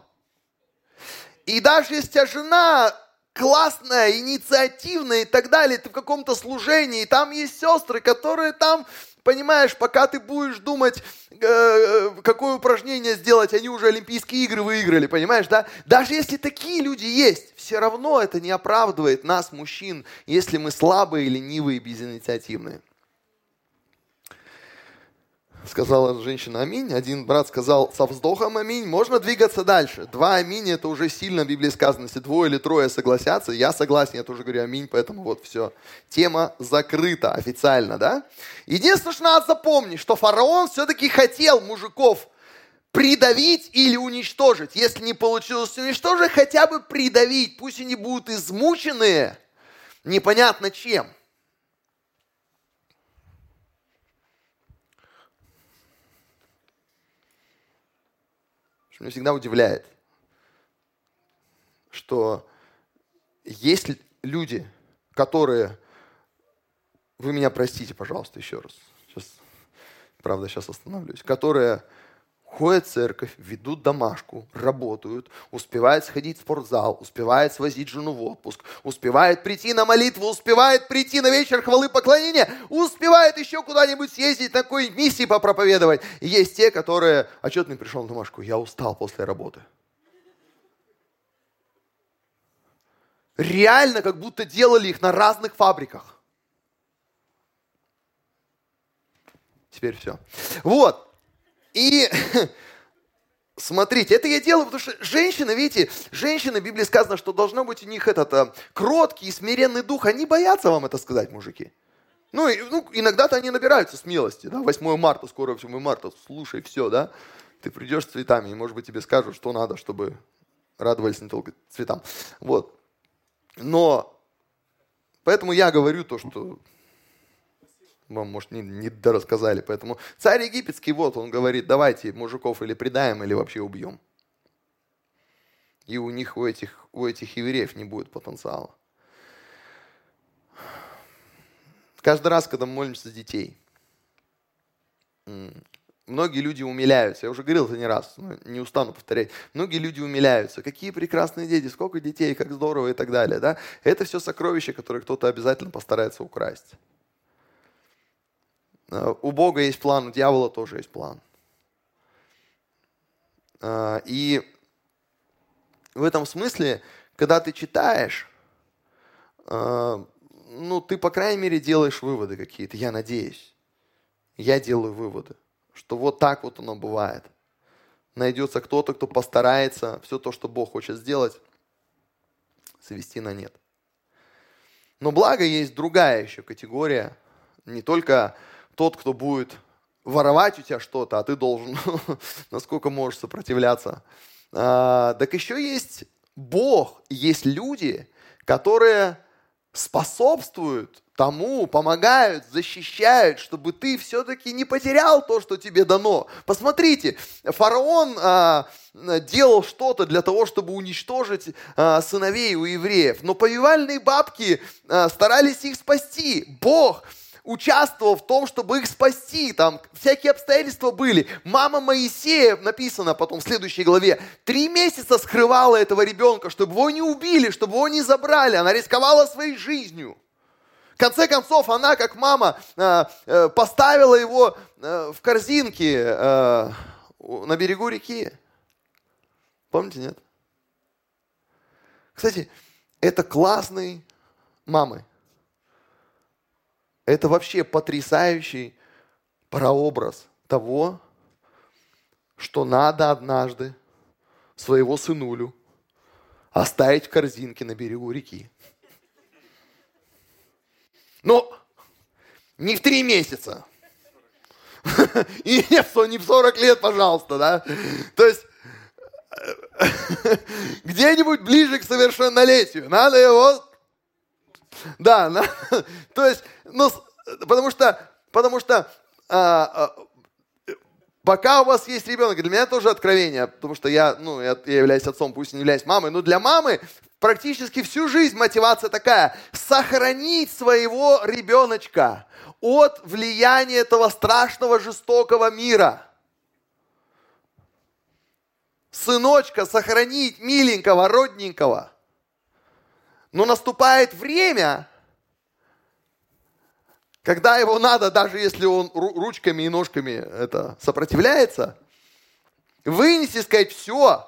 И даже если тебя жена классная, инициативная и так далее, ты в каком-то служении, там есть сестры, которые там понимаешь, пока ты будешь думать, э, какое упражнение сделать, они уже Олимпийские игры выиграли, понимаешь, да? Даже если такие люди есть, все равно это не оправдывает нас, мужчин, если мы слабые, ленивые безинициативные сказала женщина аминь, один брат сказал со вздохом аминь, можно двигаться дальше. Два аминь это уже сильно в Библии сказано, если двое или трое согласятся, я согласен, я тоже говорю аминь, поэтому вот все. Тема закрыта официально, да? Единственное, что надо запомнить, что фараон все-таки хотел мужиков придавить или уничтожить. Если не получилось уничтожить, хотя бы придавить. Пусть они будут измученные, непонятно чем. Что меня всегда удивляет, что есть люди, которые, вы меня простите, пожалуйста, еще раз, сейчас, правда, сейчас остановлюсь, которые ходят в церковь, ведут домашку, работают, успевают сходить в спортзал, успевают свозить жену в отпуск, успевают прийти на молитву, успевают прийти на вечер хвалы поклонения, успевают еще куда-нибудь съездить, на какой миссии попроповедовать. И есть те, которые, не пришел на домашку? Я устал после работы. Реально, как будто делали их на разных фабриках. Теперь все. Вот. И смотрите, это я делаю, потому что женщины, видите, женщины, в Библии сказано, что должно быть у них этот а, кроткий и смиренный дух. Они боятся вам это сказать, мужики. Ну, и, ну иногда-то они набираются смелости, да, 8 марта, скоро 8 марта, слушай, все, да, ты придешь с цветами, и, может быть, тебе скажут, что надо, чтобы радовались не только цветам. Вот. Но, поэтому я говорю то, что вам, может, не, не дорассказали. Поэтому царь египетский, вот, он говорит, давайте мужиков или предаем, или вообще убьем. И у них, у этих, у этих евреев не будет потенциала. Каждый раз, когда мы молимся за детей, многие люди умиляются. Я уже говорил это не раз, но не устану повторять. Многие люди умиляются. Какие прекрасные дети, сколько детей, как здорово и так далее. Да? Это все сокровища, которые кто-то обязательно постарается украсть. Э, у Бога есть план, у дьявола тоже есть план. Э, и в этом смысле, когда ты читаешь, э, ну, ты, по крайней мере, делаешь выводы какие-то, я надеюсь. Я делаю выводы, что вот так вот оно бывает. Найдется кто-то, кто постарается все то, что Бог хочет сделать, свести на нет. Но благо есть другая еще категория, не только тот, кто будет воровать у тебя что-то, а ты должен, насколько можешь сопротивляться. А, так еще есть Бог, есть люди, которые способствуют тому, помогают, защищают, чтобы ты все-таки не потерял то, что тебе дано. Посмотрите, фараон а, делал что-то для того, чтобы уничтожить а, сыновей у евреев, но повивальные бабки а, старались их спасти. Бог участвовал в том, чтобы их спасти. Там всякие обстоятельства были. Мама Моисея, написано потом в следующей главе, три месяца скрывала этого ребенка, чтобы его не убили, чтобы его не забрали. Она рисковала своей жизнью. В конце концов, она, как мама, э, э, поставила его э, в корзинке на берегу реки. Помните, нет? Кстати, это классные мамы. Это вообще потрясающий прообраз того, что надо однажды своего сынулю оставить в корзинке на берегу реки. Но не в три месяца. И не в 40 лет, пожалуйста, да. То есть где-нибудь ближе к совершеннолетию. Надо его да, на, то есть, ну, потому что, потому что а, а, Пока у вас есть ребенок, для меня тоже откровение, потому что я, ну, я, я являюсь отцом, пусть не являюсь мамой, но для мамы практически всю жизнь мотивация такая, сохранить своего ребеночка от влияния этого страшного, жестокого мира. Сыночка сохранить, миленького, родненького. Но наступает время, когда его надо, даже если он ручками и ножками это сопротивляется, вынести сказать, все,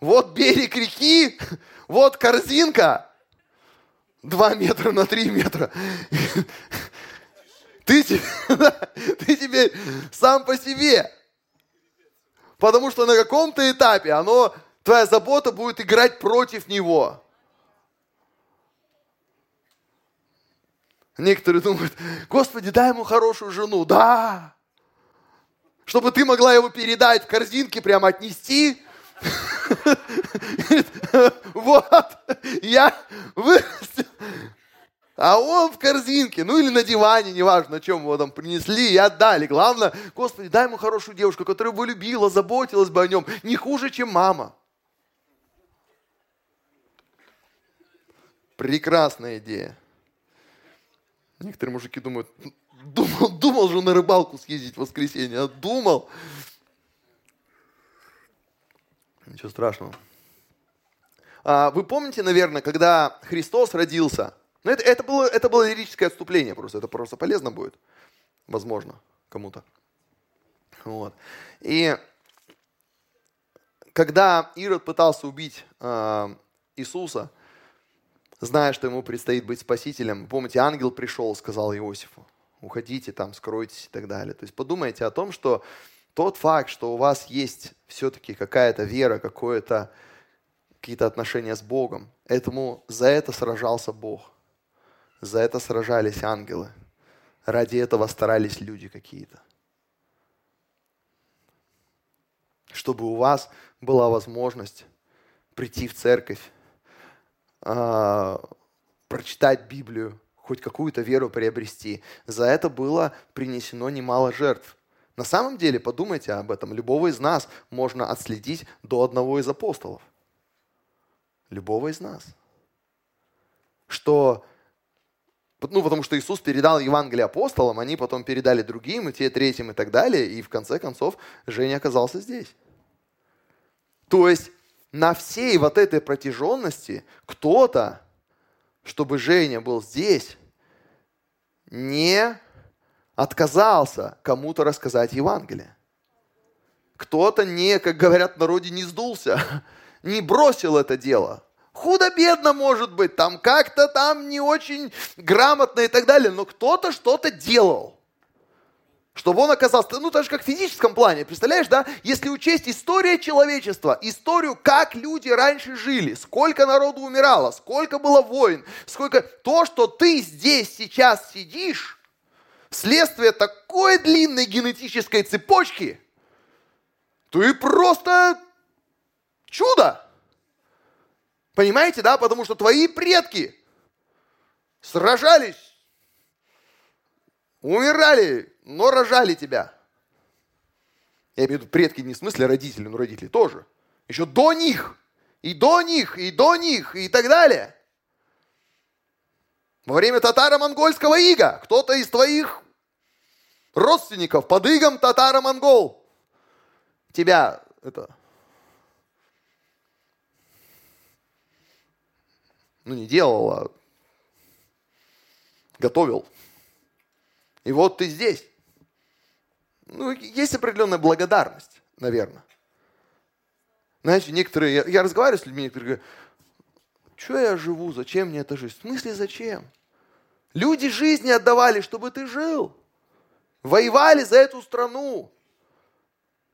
вот берег реки, вот корзинка, два метра на три метра. Ты, ты теперь сам по себе. Потому что на каком-то этапе оно, твоя забота будет играть против него. Некоторые думают, Господи, дай ему хорошую жену. Да. Чтобы ты могла его передать в корзинке, прямо отнести. Вот, я вырастил. А он в корзинке, ну или на диване, неважно, чем его там принесли и отдали. Главное, Господи, дай ему хорошую девушку, которая бы любила, заботилась бы о нем, не хуже, чем мама. Прекрасная идея. Некоторые мужики думают, думал, думал же на рыбалку съездить в воскресенье, а думал. Ничего страшного. А, вы помните, наверное, когда Христос родился? Ну, это, это, было, это было лирическое отступление просто. Это просто полезно будет. Возможно, кому-то. Вот. И когда Ирод пытался убить э, Иисуса, зная, что ему предстоит быть спасителем. Помните, ангел пришел, сказал Иосифу, уходите там, скройтесь и так далее. То есть подумайте о том, что тот факт, что у вас есть все-таки какая-то вера, какое-то какие-то отношения с Богом, этому за это сражался Бог. За это сражались ангелы. Ради этого старались люди какие-то. Чтобы у вас была возможность прийти в церковь, э, прочитать Библию, хоть какую-то веру приобрести. За это было принесено немало жертв. На самом деле, подумайте об этом, любого из нас можно отследить до одного из апостолов. Любого из нас. Что ну, потому что Иисус передал Евангелие апостолам, они потом передали другим, и те третьим, и так далее, и в конце концов Женя оказался здесь. То есть на всей вот этой протяженности кто-то, чтобы Женя был здесь, не отказался кому-то рассказать Евангелие. Кто-то не, как говорят в народе, не сдулся, не бросил это дело. Худо-бедно может быть, там как-то там не очень грамотно и так далее, но кто-то что-то делал чтобы он оказался, ну, даже как в физическом плане, представляешь, да, если учесть история человечества, историю, как люди раньше жили, сколько народу умирало, сколько было войн, сколько, то, что ты здесь сейчас сидишь, следствие такой длинной генетической цепочки, ты просто чудо. Понимаете, да, потому что твои предки сражались, умирали, но рожали тебя. Я имею в виду предки не в смысле родители, но родители тоже. Еще до них, и до них, и до них, и так далее. Во время татаро-монгольского ига кто-то из твоих родственников под игом татаро-монгол тебя это ну не делал, а готовил. И вот ты здесь ну, есть определенная благодарность, наверное. Знаете, некоторые, я, я разговариваю с людьми, некоторые говорят, что я живу, зачем мне эта жизнь? В смысле зачем? Люди жизни отдавали, чтобы ты жил. Воевали за эту страну.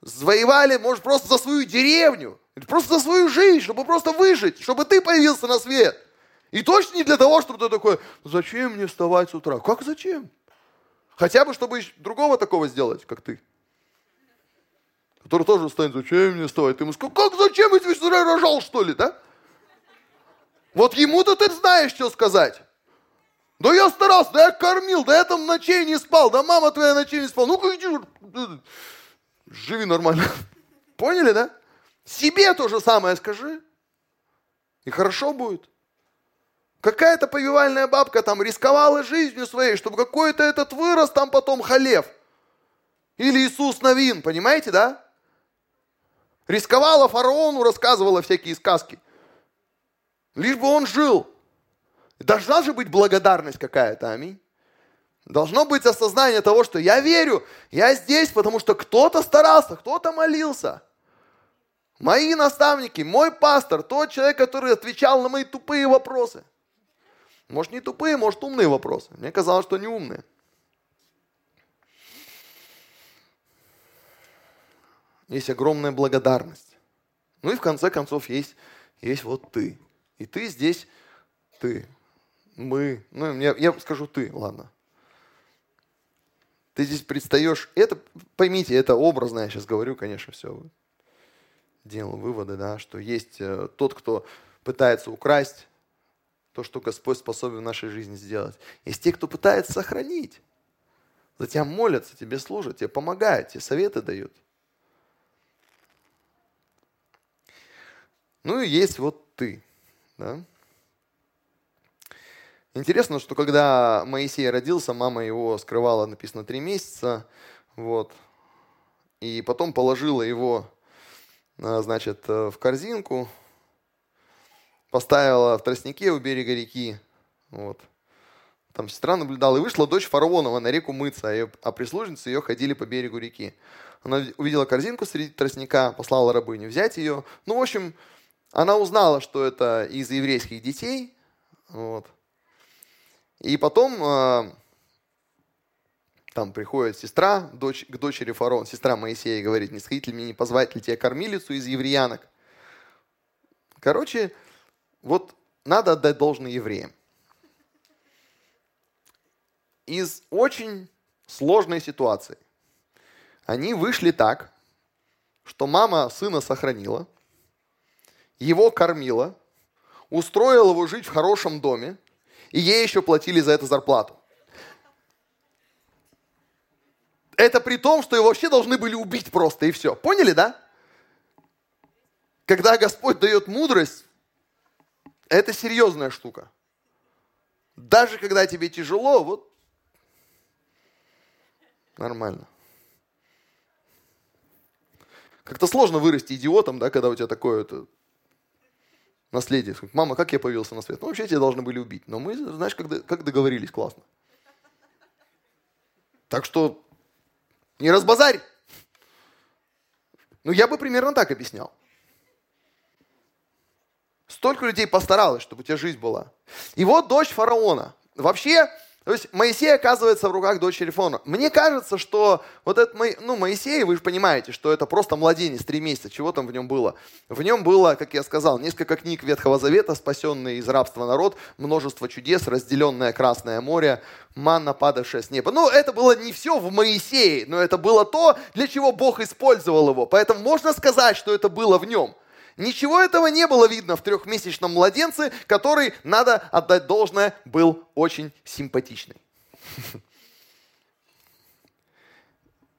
Воевали, может, просто за свою деревню. Просто за свою жизнь, чтобы просто выжить, чтобы ты появился на свет. И точно не для того, чтобы ты такой, зачем мне вставать с утра? Как зачем? Хотя бы, чтобы другого такого сделать, как ты. Который тоже станет, зачем мне вставать? Ты ему скажешь, как зачем? Тебе вчера рожал, что ли, да? Вот ему-то ты знаешь, что сказать. Да я старался, да я кормил, да я там ночей не спал, да мама твоя ночей не спал. Ну-ка иди, живи нормально. Поняли, да? Себе то же самое скажи. И хорошо будет. Какая-то повивальная бабка там рисковала жизнью своей, чтобы какой-то этот вырос там потом халев. Или Иисус Новин, понимаете, да? Рисковала фараону, рассказывала всякие сказки. Лишь бы он жил. Должна же быть благодарность какая-то, аминь. Должно быть осознание того, что я верю, я здесь, потому что кто-то старался, кто-то молился. Мои наставники, мой пастор, тот человек, который отвечал на мои тупые вопросы. Может, не тупые, может, умные вопросы. Мне казалось, что не умные. Есть огромная благодарность. Ну и в конце концов есть, есть вот ты. И ты здесь, ты, мы, ну я, я скажу ты, ладно. Ты здесь предстаешь, это, поймите, это образно, я сейчас говорю, конечно, все, делал выводы, да, что есть э, тот, кто пытается украсть то, что Господь способен в нашей жизни сделать. Есть те, кто пытается сохранить. За тебя молятся, тебе служат, тебе помогают, тебе советы дают. Ну и есть вот ты. Да? Интересно, что когда Моисей родился, мама его скрывала, написано, три месяца. Вот. И потом положила его, а, значит, в корзинку, поставила в тростнике у берега реки. Вот. Там сестра наблюдала, и вышла дочь фараонова на реку мыться, а, ее, а прислужницы ее ходили по берегу реки. Она увидела корзинку среди тростника, послала рабыню взять ее. Ну, в общем, она узнала, что это из еврейских детей. Вот. И потом э, там приходит сестра дочь, к дочери фараона, сестра Моисея, говорит, не сходить ли мне, не позвать ли тебе кормилицу из евреянок. Короче, вот надо отдать должное евреям. Из очень сложной ситуации они вышли так, что мама сына сохранила, его кормила, устроила его жить в хорошем доме, и ей еще платили за это зарплату. Это при том, что его вообще должны были убить просто, и все. Поняли, да? Когда Господь дает мудрость, это серьезная штука. Даже когда тебе тяжело, вот нормально. Как-то сложно вырасти идиотом, да, когда у тебя такое это наследие. Мама, как я появился на свет? Ну, вообще тебя должны были убить. Но мы, знаешь, как, как договорились, классно. Так что не разбазарь. Ну, я бы примерно так объяснял. Столько людей постаралось, чтобы у тебя жизнь была. И вот дочь фараона. Вообще, то есть Моисей оказывается в руках дочери фараона. Мне кажется, что вот этот ну, Моисей, вы же понимаете, что это просто младенец, три месяца. Чего там в нем было? В нем было, как я сказал, несколько книг Ветхого Завета, спасенный из рабства народ, множество чудес, разделенное Красное море, манна, падавшая с неба. Ну, это было не все в Моисее, но это было то, для чего Бог использовал его. Поэтому можно сказать, что это было в нем. Ничего этого не было видно в трехмесячном младенце, который, надо отдать должное, был очень симпатичный.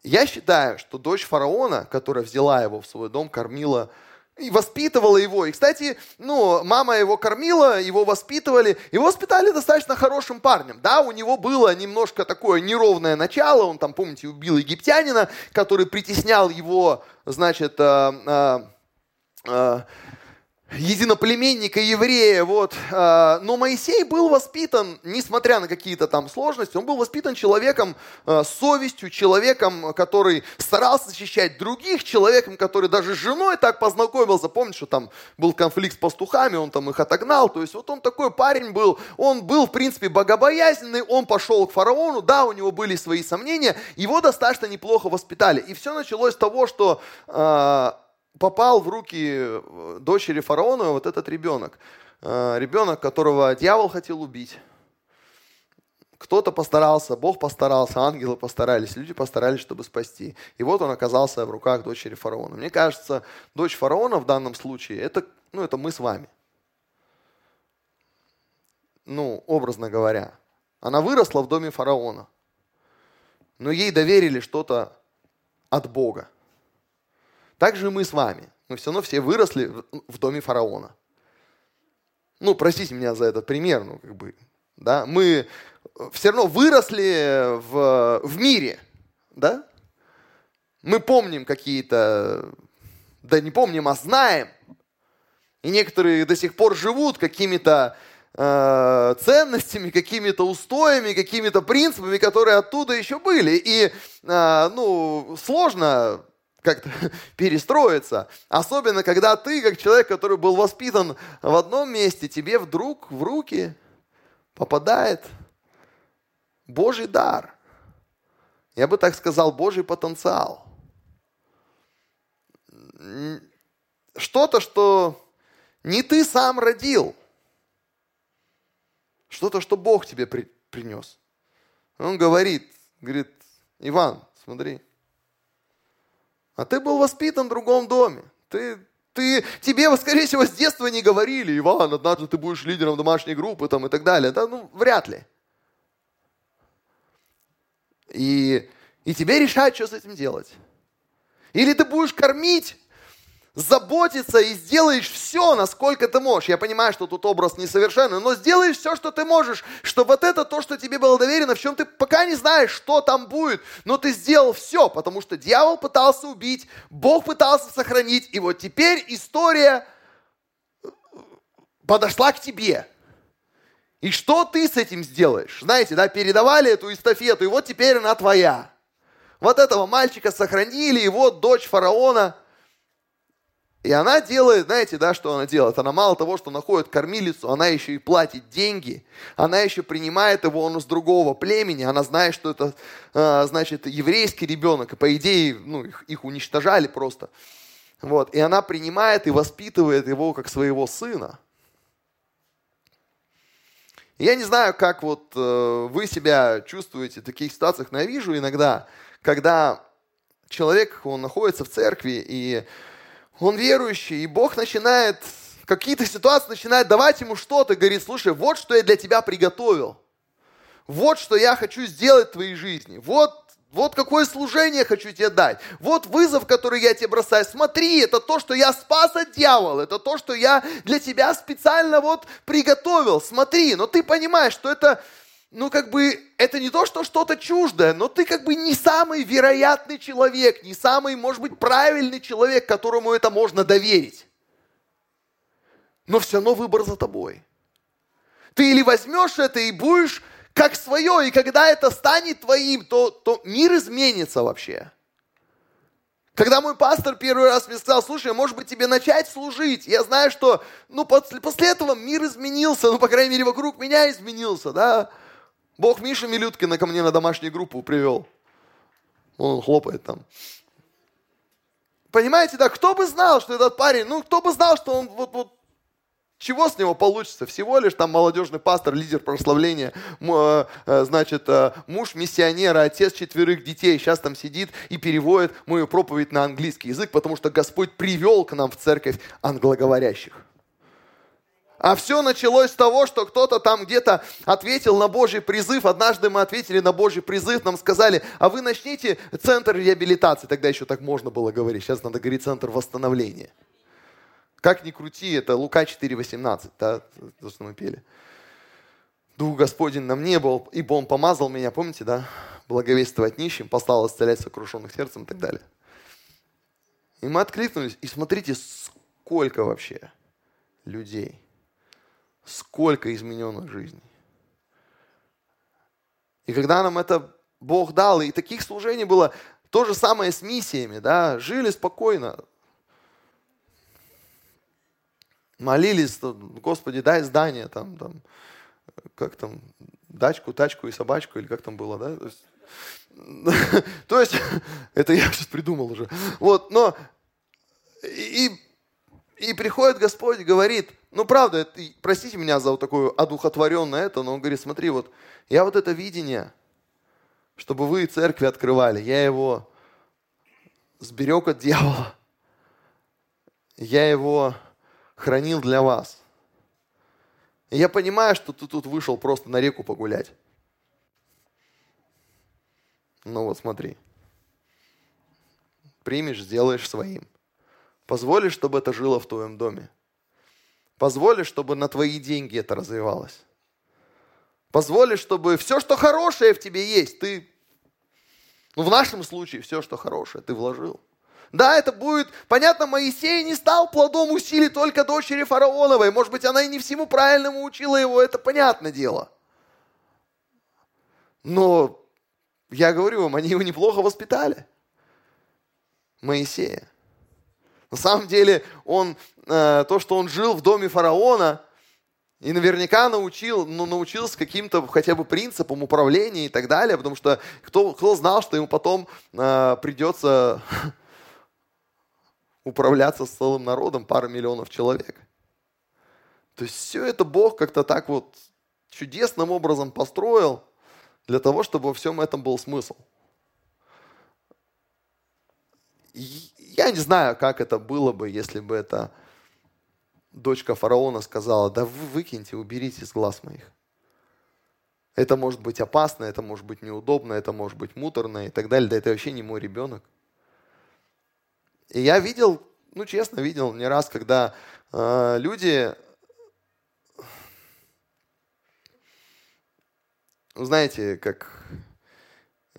Я считаю, что дочь фараона, которая взяла его в свой дом, кормила и воспитывала его. И, кстати, ну, мама его кормила, его воспитывали. Его воспитали достаточно хорошим парнем. Да, у него было немножко такое неровное начало. Он там, помните, убил египтянина, который притеснял его, значит, э, э, единоплеменника еврея, вот. Э, но Моисей был воспитан, несмотря на какие-то там сложности, он был воспитан человеком э, с совестью, человеком, который старался защищать других, человеком, который даже с женой так познакомился. Помните, что там был конфликт с пастухами, он там их отогнал. То есть вот он такой парень был, он был, в принципе, богобоязненный, он пошел к фараону, да, у него были свои сомнения, его достаточно неплохо воспитали. И все началось с того, что попал в руки э, дочери фараона вот этот ребенок. Э, ребенок, которого дьявол хотел убить. Кто-то постарался, Бог постарался, ангелы постарались, люди постарались, чтобы спасти. И вот он оказался в руках дочери фараона. Мне кажется, дочь фараона в данном случае, это, ну, это мы с вами. Ну, образно говоря. Она выросла в доме фараона. Но ей доверили что-то от Бога. Так же мы с вами. Мы все равно все выросли в доме фараона. Ну, простите меня за этот пример, ну, как бы, да, мы все равно выросли в, в мире, да? Мы помним какие-то, да не помним, а знаем. И некоторые до сих пор живут какими-то э, ценностями, какими-то устоями, какими-то принципами, которые оттуда еще были. И, э, ну, сложно как-то перестроиться. Особенно, когда ты, как человек, который был воспитан в одном месте, тебе вдруг в руки попадает Божий дар. Я бы так сказал, Божий потенциал. Что-то, что не ты сам родил. Что-то, что Бог тебе при, принес. Он говорит, говорит, Иван, смотри, а ты был воспитан в другом доме. Ты, ты, тебе, скорее всего, с детства не говорили, Иван, однажды ты будешь лидером домашней группы там, и так далее. Да, ну, вряд ли. И, и тебе решать, что с этим делать. Или ты будешь кормить заботиться и сделаешь все, насколько ты можешь. Я понимаю, что тут образ несовершенный, но сделаешь все, что ты можешь, что вот это то, что тебе было доверено, в чем ты пока не знаешь, что там будет, но ты сделал все, потому что дьявол пытался убить, Бог пытался сохранить, и вот теперь история подошла к тебе. И что ты с этим сделаешь? Знаете, да, передавали эту эстафету, и вот теперь она твоя. Вот этого мальчика сохранили, вот дочь фараона – и она делает, знаете, да, что она делает? Она мало того, что находит кормилицу, она еще и платит деньги, она еще принимает его, он из другого племени, она знает, что это, э, значит, еврейский ребенок, и по идее, ну, их, их уничтожали просто. Вот, и она принимает и воспитывает его как своего сына. Я не знаю, как вот э, вы себя чувствуете в таких ситуациях, но я вижу иногда, когда человек, он находится в церкви, и он верующий, и Бог начинает, какие-то ситуации начинает давать ему что-то, говорит, слушай, вот что я для тебя приготовил. Вот что я хочу сделать в твоей жизни. Вот, вот какое служение хочу тебе дать. Вот вызов, который я тебе бросаю. Смотри, это то, что я спас от дьявола. Это то, что я для тебя специально вот приготовил. Смотри, но ты понимаешь, что это ну, как бы, это не то, что что-то чуждое, но ты как бы не самый вероятный человек, не самый, может быть, правильный человек, которому это можно доверить. Но все равно выбор за тобой. Ты или возьмешь это и будешь как свое, и когда это станет твоим, то, то мир изменится вообще. Когда мой пастор первый раз мне сказал, слушай, может быть тебе начать служить, я знаю, что ну, после, после этого мир изменился, ну, по крайней мере, вокруг меня изменился, да, Бог Миша Милюткина ко мне на домашнюю группу привел. Он хлопает там. Понимаете, да, кто бы знал, что этот парень, ну, кто бы знал, что он вот, вот чего с него получится? Всего лишь там молодежный пастор, лидер прославления, э, э, значит, э, муж миссионера, отец четверых детей, сейчас там сидит и переводит мою проповедь на английский язык, потому что Господь привел к нам в церковь англоговорящих. А все началось с того, что кто-то там где-то ответил на Божий призыв. Однажды мы ответили на Божий призыв, нам сказали, а вы начните центр реабилитации. Тогда еще так можно было говорить, сейчас надо говорить центр восстановления. Как ни крути, это Лука 4,18, да, то, что мы пели. Дух Господень на мне был, ибо Он помазал меня, помните, да, благовествовать нищим, послал исцелять сокрушенных сердцем и так далее. И мы откликнулись, и смотрите, сколько вообще людей сколько измененных жизней. И когда нам это Бог дал, и таких служений было то же самое с миссиями, да, жили спокойно, молились, Господи, дай здание, там, там, как там, дачку, тачку и собачку, или как там было, да? То есть, то есть это я сейчас придумал уже. Вот, но и, и приходит Господь говорит, ну правда, это, простите меня за вот такое одухотворенное это, но он говорит, смотри, вот я вот это видение, чтобы вы церкви открывали, я его сберег от дьявола, я его хранил для вас. И я понимаю, что ты тут вышел просто на реку погулять. Ну вот смотри. Примешь, сделаешь своим. Позволишь, чтобы это жило в твоем доме. Позволишь, чтобы на твои деньги это развивалось. Позволишь, чтобы все, что хорошее в тебе есть, ты, ну в нашем случае, все, что хорошее, ты вложил. Да, это будет, понятно, Моисей не стал плодом усилий только дочери фараоновой. Может быть, она и не всему правильному учила его, это понятное дело. Но я говорю вам, они его неплохо воспитали. Моисея. На самом деле, он, то, что он жил в доме фараона, и наверняка научил, ну, научился каким-то хотя бы принципам управления и так далее, потому что кто, кто знал, что ему потом э, придется управляться с целым народом, пара миллионов человек. То есть все это Бог как-то так вот чудесным образом построил для того, чтобы во всем этом был смысл. Я не знаю, как это было бы, если бы это дочка фараона сказала, да вы выкиньте, уберите из глаз моих. Это может быть опасно, это может быть неудобно, это может быть муторно и так далее. Да это вообще не мой ребенок. И я видел, ну честно, видел не раз, когда э, люди, знаете, как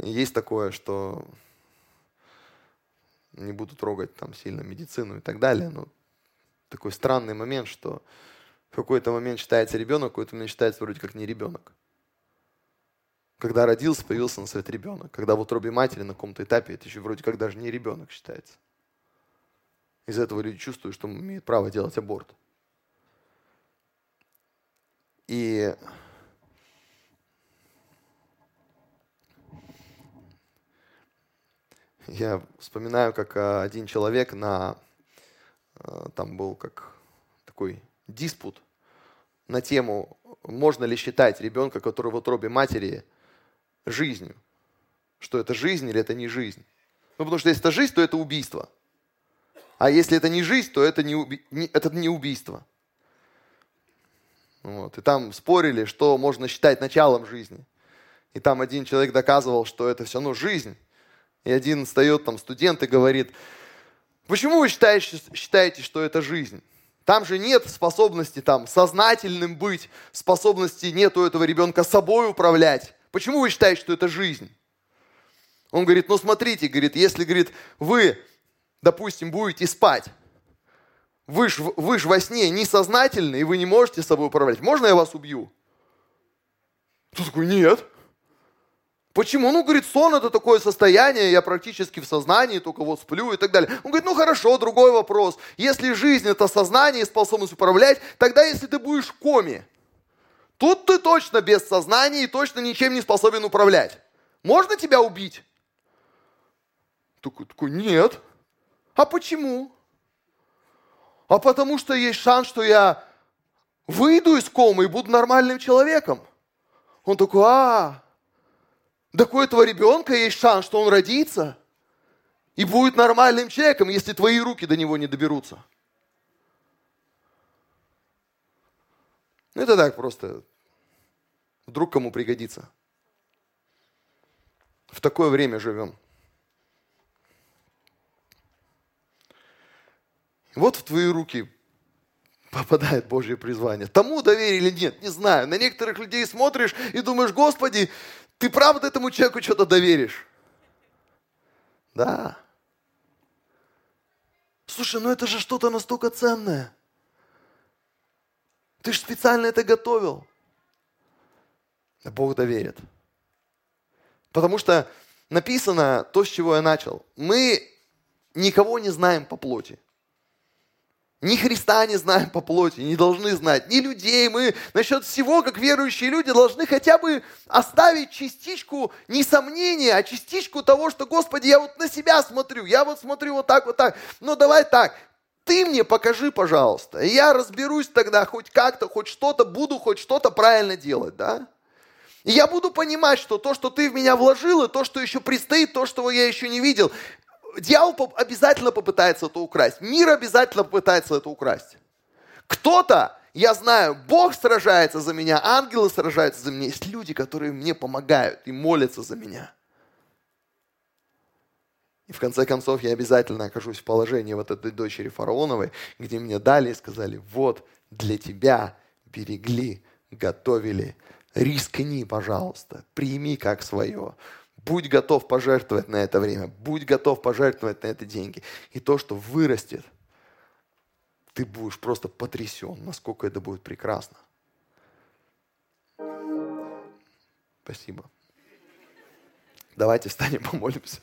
есть такое, что не буду трогать там сильно медицину и так далее, но такой странный момент, что в какой-то момент считается ребенок, в какой-то момент считается вроде как не ребенок. Когда родился, появился на свет ребенок. Когда в утробе матери на каком-то этапе это еще вроде как даже не ребенок считается. Из-за этого люди чувствуют, что имеют право делать аборт. И я вспоминаю, как а, один человек на там был как такой диспут на тему, можно ли считать ребенка, который в утробе матери, жизнью. Что это жизнь или это не жизнь. Ну, потому что если это жизнь, то это убийство. А если это не жизнь, то это не, уби... не, это не убийство. Вот. И там спорили, что можно считать началом жизни. И там один человек доказывал, что это все равно жизнь. И один встает там студент и говорит, Почему вы считаете, считаете, что это жизнь? Там же нет способности там сознательным быть, способности нет у этого ребенка собой управлять. Почему вы считаете, что это жизнь? Он говорит, ну смотрите, говорит, если, говорит, вы, допустим, будете спать, вы ж, вы ж во сне несознательны, и вы не можете собой управлять. Можно я вас убью? Кто такой, нет. Почему? Ну, говорит, сон это такое состояние, я практически в сознании, только вот сплю и так далее. Он говорит, ну хорошо, другой вопрос. Если жизнь это сознание и способность управлять, тогда если ты будешь в коме, тут ты точно без сознания и точно ничем не способен управлять. Можно тебя убить? Такой, такой, нет. А почему? А потому что есть шанс, что я выйду из комы и буду нормальным человеком. Он такой, а, так у этого ребенка есть шанс, что он родится и будет нормальным человеком, если твои руки до него не доберутся. Ну, это так просто. Вдруг кому пригодится. В такое время живем. Вот в твои руки попадает Божье призвание. Тому доверие или нет, не знаю. На некоторых людей смотришь и думаешь, Господи, ты правда этому человеку что-то доверишь? Да. Слушай, ну это же что-то настолько ценное. Ты же специально это готовил. Бог доверит. Потому что написано то, с чего я начал. Мы никого не знаем по плоти. Ни Христа не знаем по плоти, не должны знать, ни людей. Мы насчет всего, как верующие люди, должны хотя бы оставить частичку не сомнения, а частичку того, что, Господи, я вот на себя смотрю, я вот смотрю вот так, вот так. Ну давай так, ты мне покажи, пожалуйста. И я разберусь тогда хоть как-то, хоть что-то, буду хоть что-то правильно делать, да? И я буду понимать, что то, что ты в меня вложил, и то, что еще предстоит, то, что я еще не видел, дьявол обязательно попытается это украсть. Мир обязательно попытается это украсть. Кто-то, я знаю, Бог сражается за меня, ангелы сражаются за меня. Есть люди, которые мне помогают и молятся за меня. И в конце концов я обязательно окажусь в положении вот этой дочери фараоновой, где мне дали и сказали, вот для тебя берегли, готовили, рискни, пожалуйста, прими как свое. Будь готов пожертвовать на это время, будь готов пожертвовать на это деньги. И то, что вырастет, ты будешь просто потрясен, насколько это будет прекрасно. Спасибо. Давайте встанем, помолимся.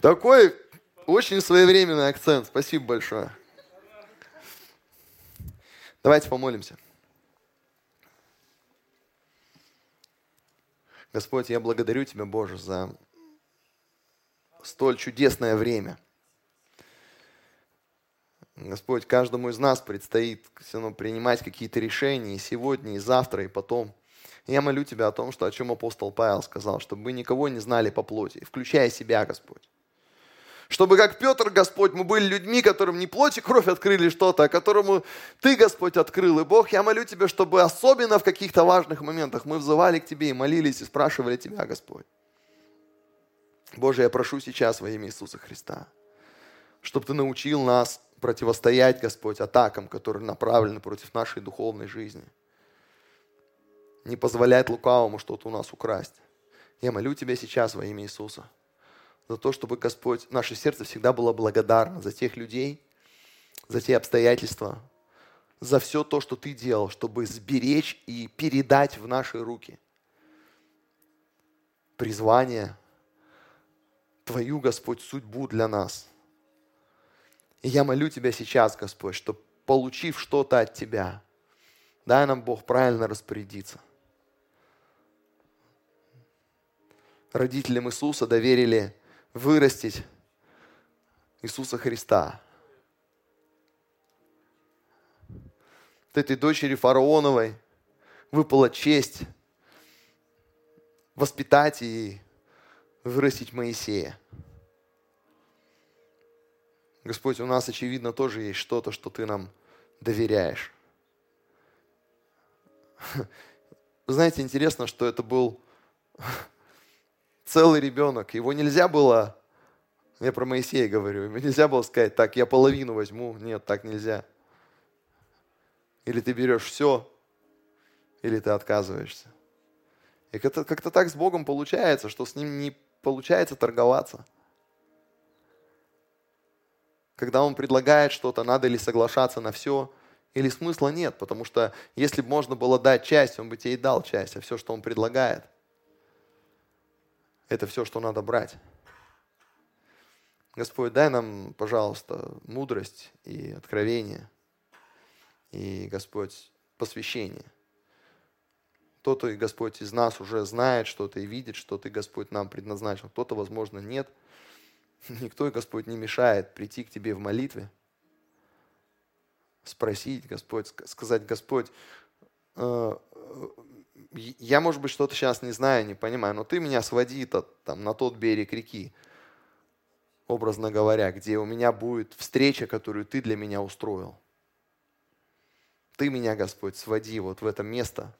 Такой очень своевременный акцент. Спасибо большое. Давайте помолимся. Господь, я благодарю Тебя, Боже, за столь чудесное время. Господь, каждому из нас предстоит все равно принимать какие-то решения и сегодня, и завтра, и потом. я молю Тебя о том, что о чем апостол Павел сказал, чтобы мы никого не знали по плоти, включая себя, Господь. Чтобы, как Петр, Господь, мы были людьми, которым не плоть и кровь открыли что-то, а которому Ты, Господь, открыл. И Бог, я молю Тебя, чтобы особенно в каких-то важных моментах мы взывали к Тебе и молились и спрашивали Тебя, Господь. Боже, я прошу сейчас во имя Иисуса Христа, чтобы Ты научил нас противостоять, Господь, атакам, которые направлены против нашей духовной жизни. Не позволять лукавому что-то у нас украсть. Я молю Тебя сейчас во имя Иисуса за то, чтобы, Господь, наше сердце всегда было благодарно за тех людей, за те обстоятельства, за все то, что Ты делал, чтобы сберечь и передать в наши руки призвание, Твою, Господь, судьбу для нас. И я молю Тебя сейчас, Господь, что получив что-то от Тебя, дай нам, Бог, правильно распорядиться. Родителям Иисуса доверили вырастить Иисуса Христа. Вот этой дочери фараоновой выпала честь воспитать и вырастить Моисея. Господь, у нас, очевидно, тоже есть что-то, что Ты нам доверяешь. знаете, интересно, что это был целый ребенок. Его нельзя было, я про Моисея говорю, ему нельзя было сказать, так, я половину возьму. Нет, так нельзя. Или ты берешь все, или ты отказываешься. И как-то, как-то так с Богом получается, что с Ним не получается торговаться. Когда Он предлагает что-то, надо ли соглашаться на все, или смысла нет, потому что если бы можно было дать часть, Он бы тебе и дал часть, а все, что Он предлагает – это все, что надо брать. Господь, дай нам, пожалуйста, мудрость и откровение. И, Господь, посвящение. Кто-то, Господь, из нас уже знает что-то и видит, что Ты, Господь, нам предназначил. Кто-то, возможно, нет. Никто, Господь, не мешает прийти к Тебе в молитве, спросить, Господь, сказать, Господь, э, я, может быть, что-то сейчас не знаю, не понимаю, но ты меня своди -то, там, на тот берег реки, образно говоря, где у меня будет встреча, которую ты для меня устроил. Ты меня, Господь, своди вот в это место,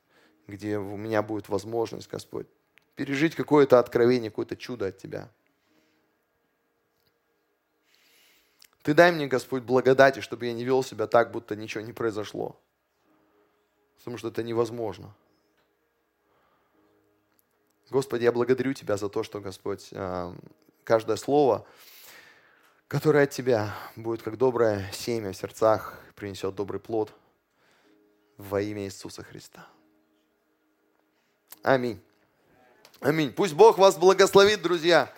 где у меня будет возможность, Господь, пережить какое-то откровение, какое-то чудо от Тебя. Ты дай мне, Господь, благодати, чтобы я не вел себя так, будто ничего не произошло. Потому что это невозможно. Господи, я благодарю Тебя за то, что, Господь, а, каждое слово, которое от Тебя будет как доброе семя в сердцах, принесет добрый плод во имя Иисуса Христа. Аминь. Аминь. Пусть Бог вас благословит, друзья.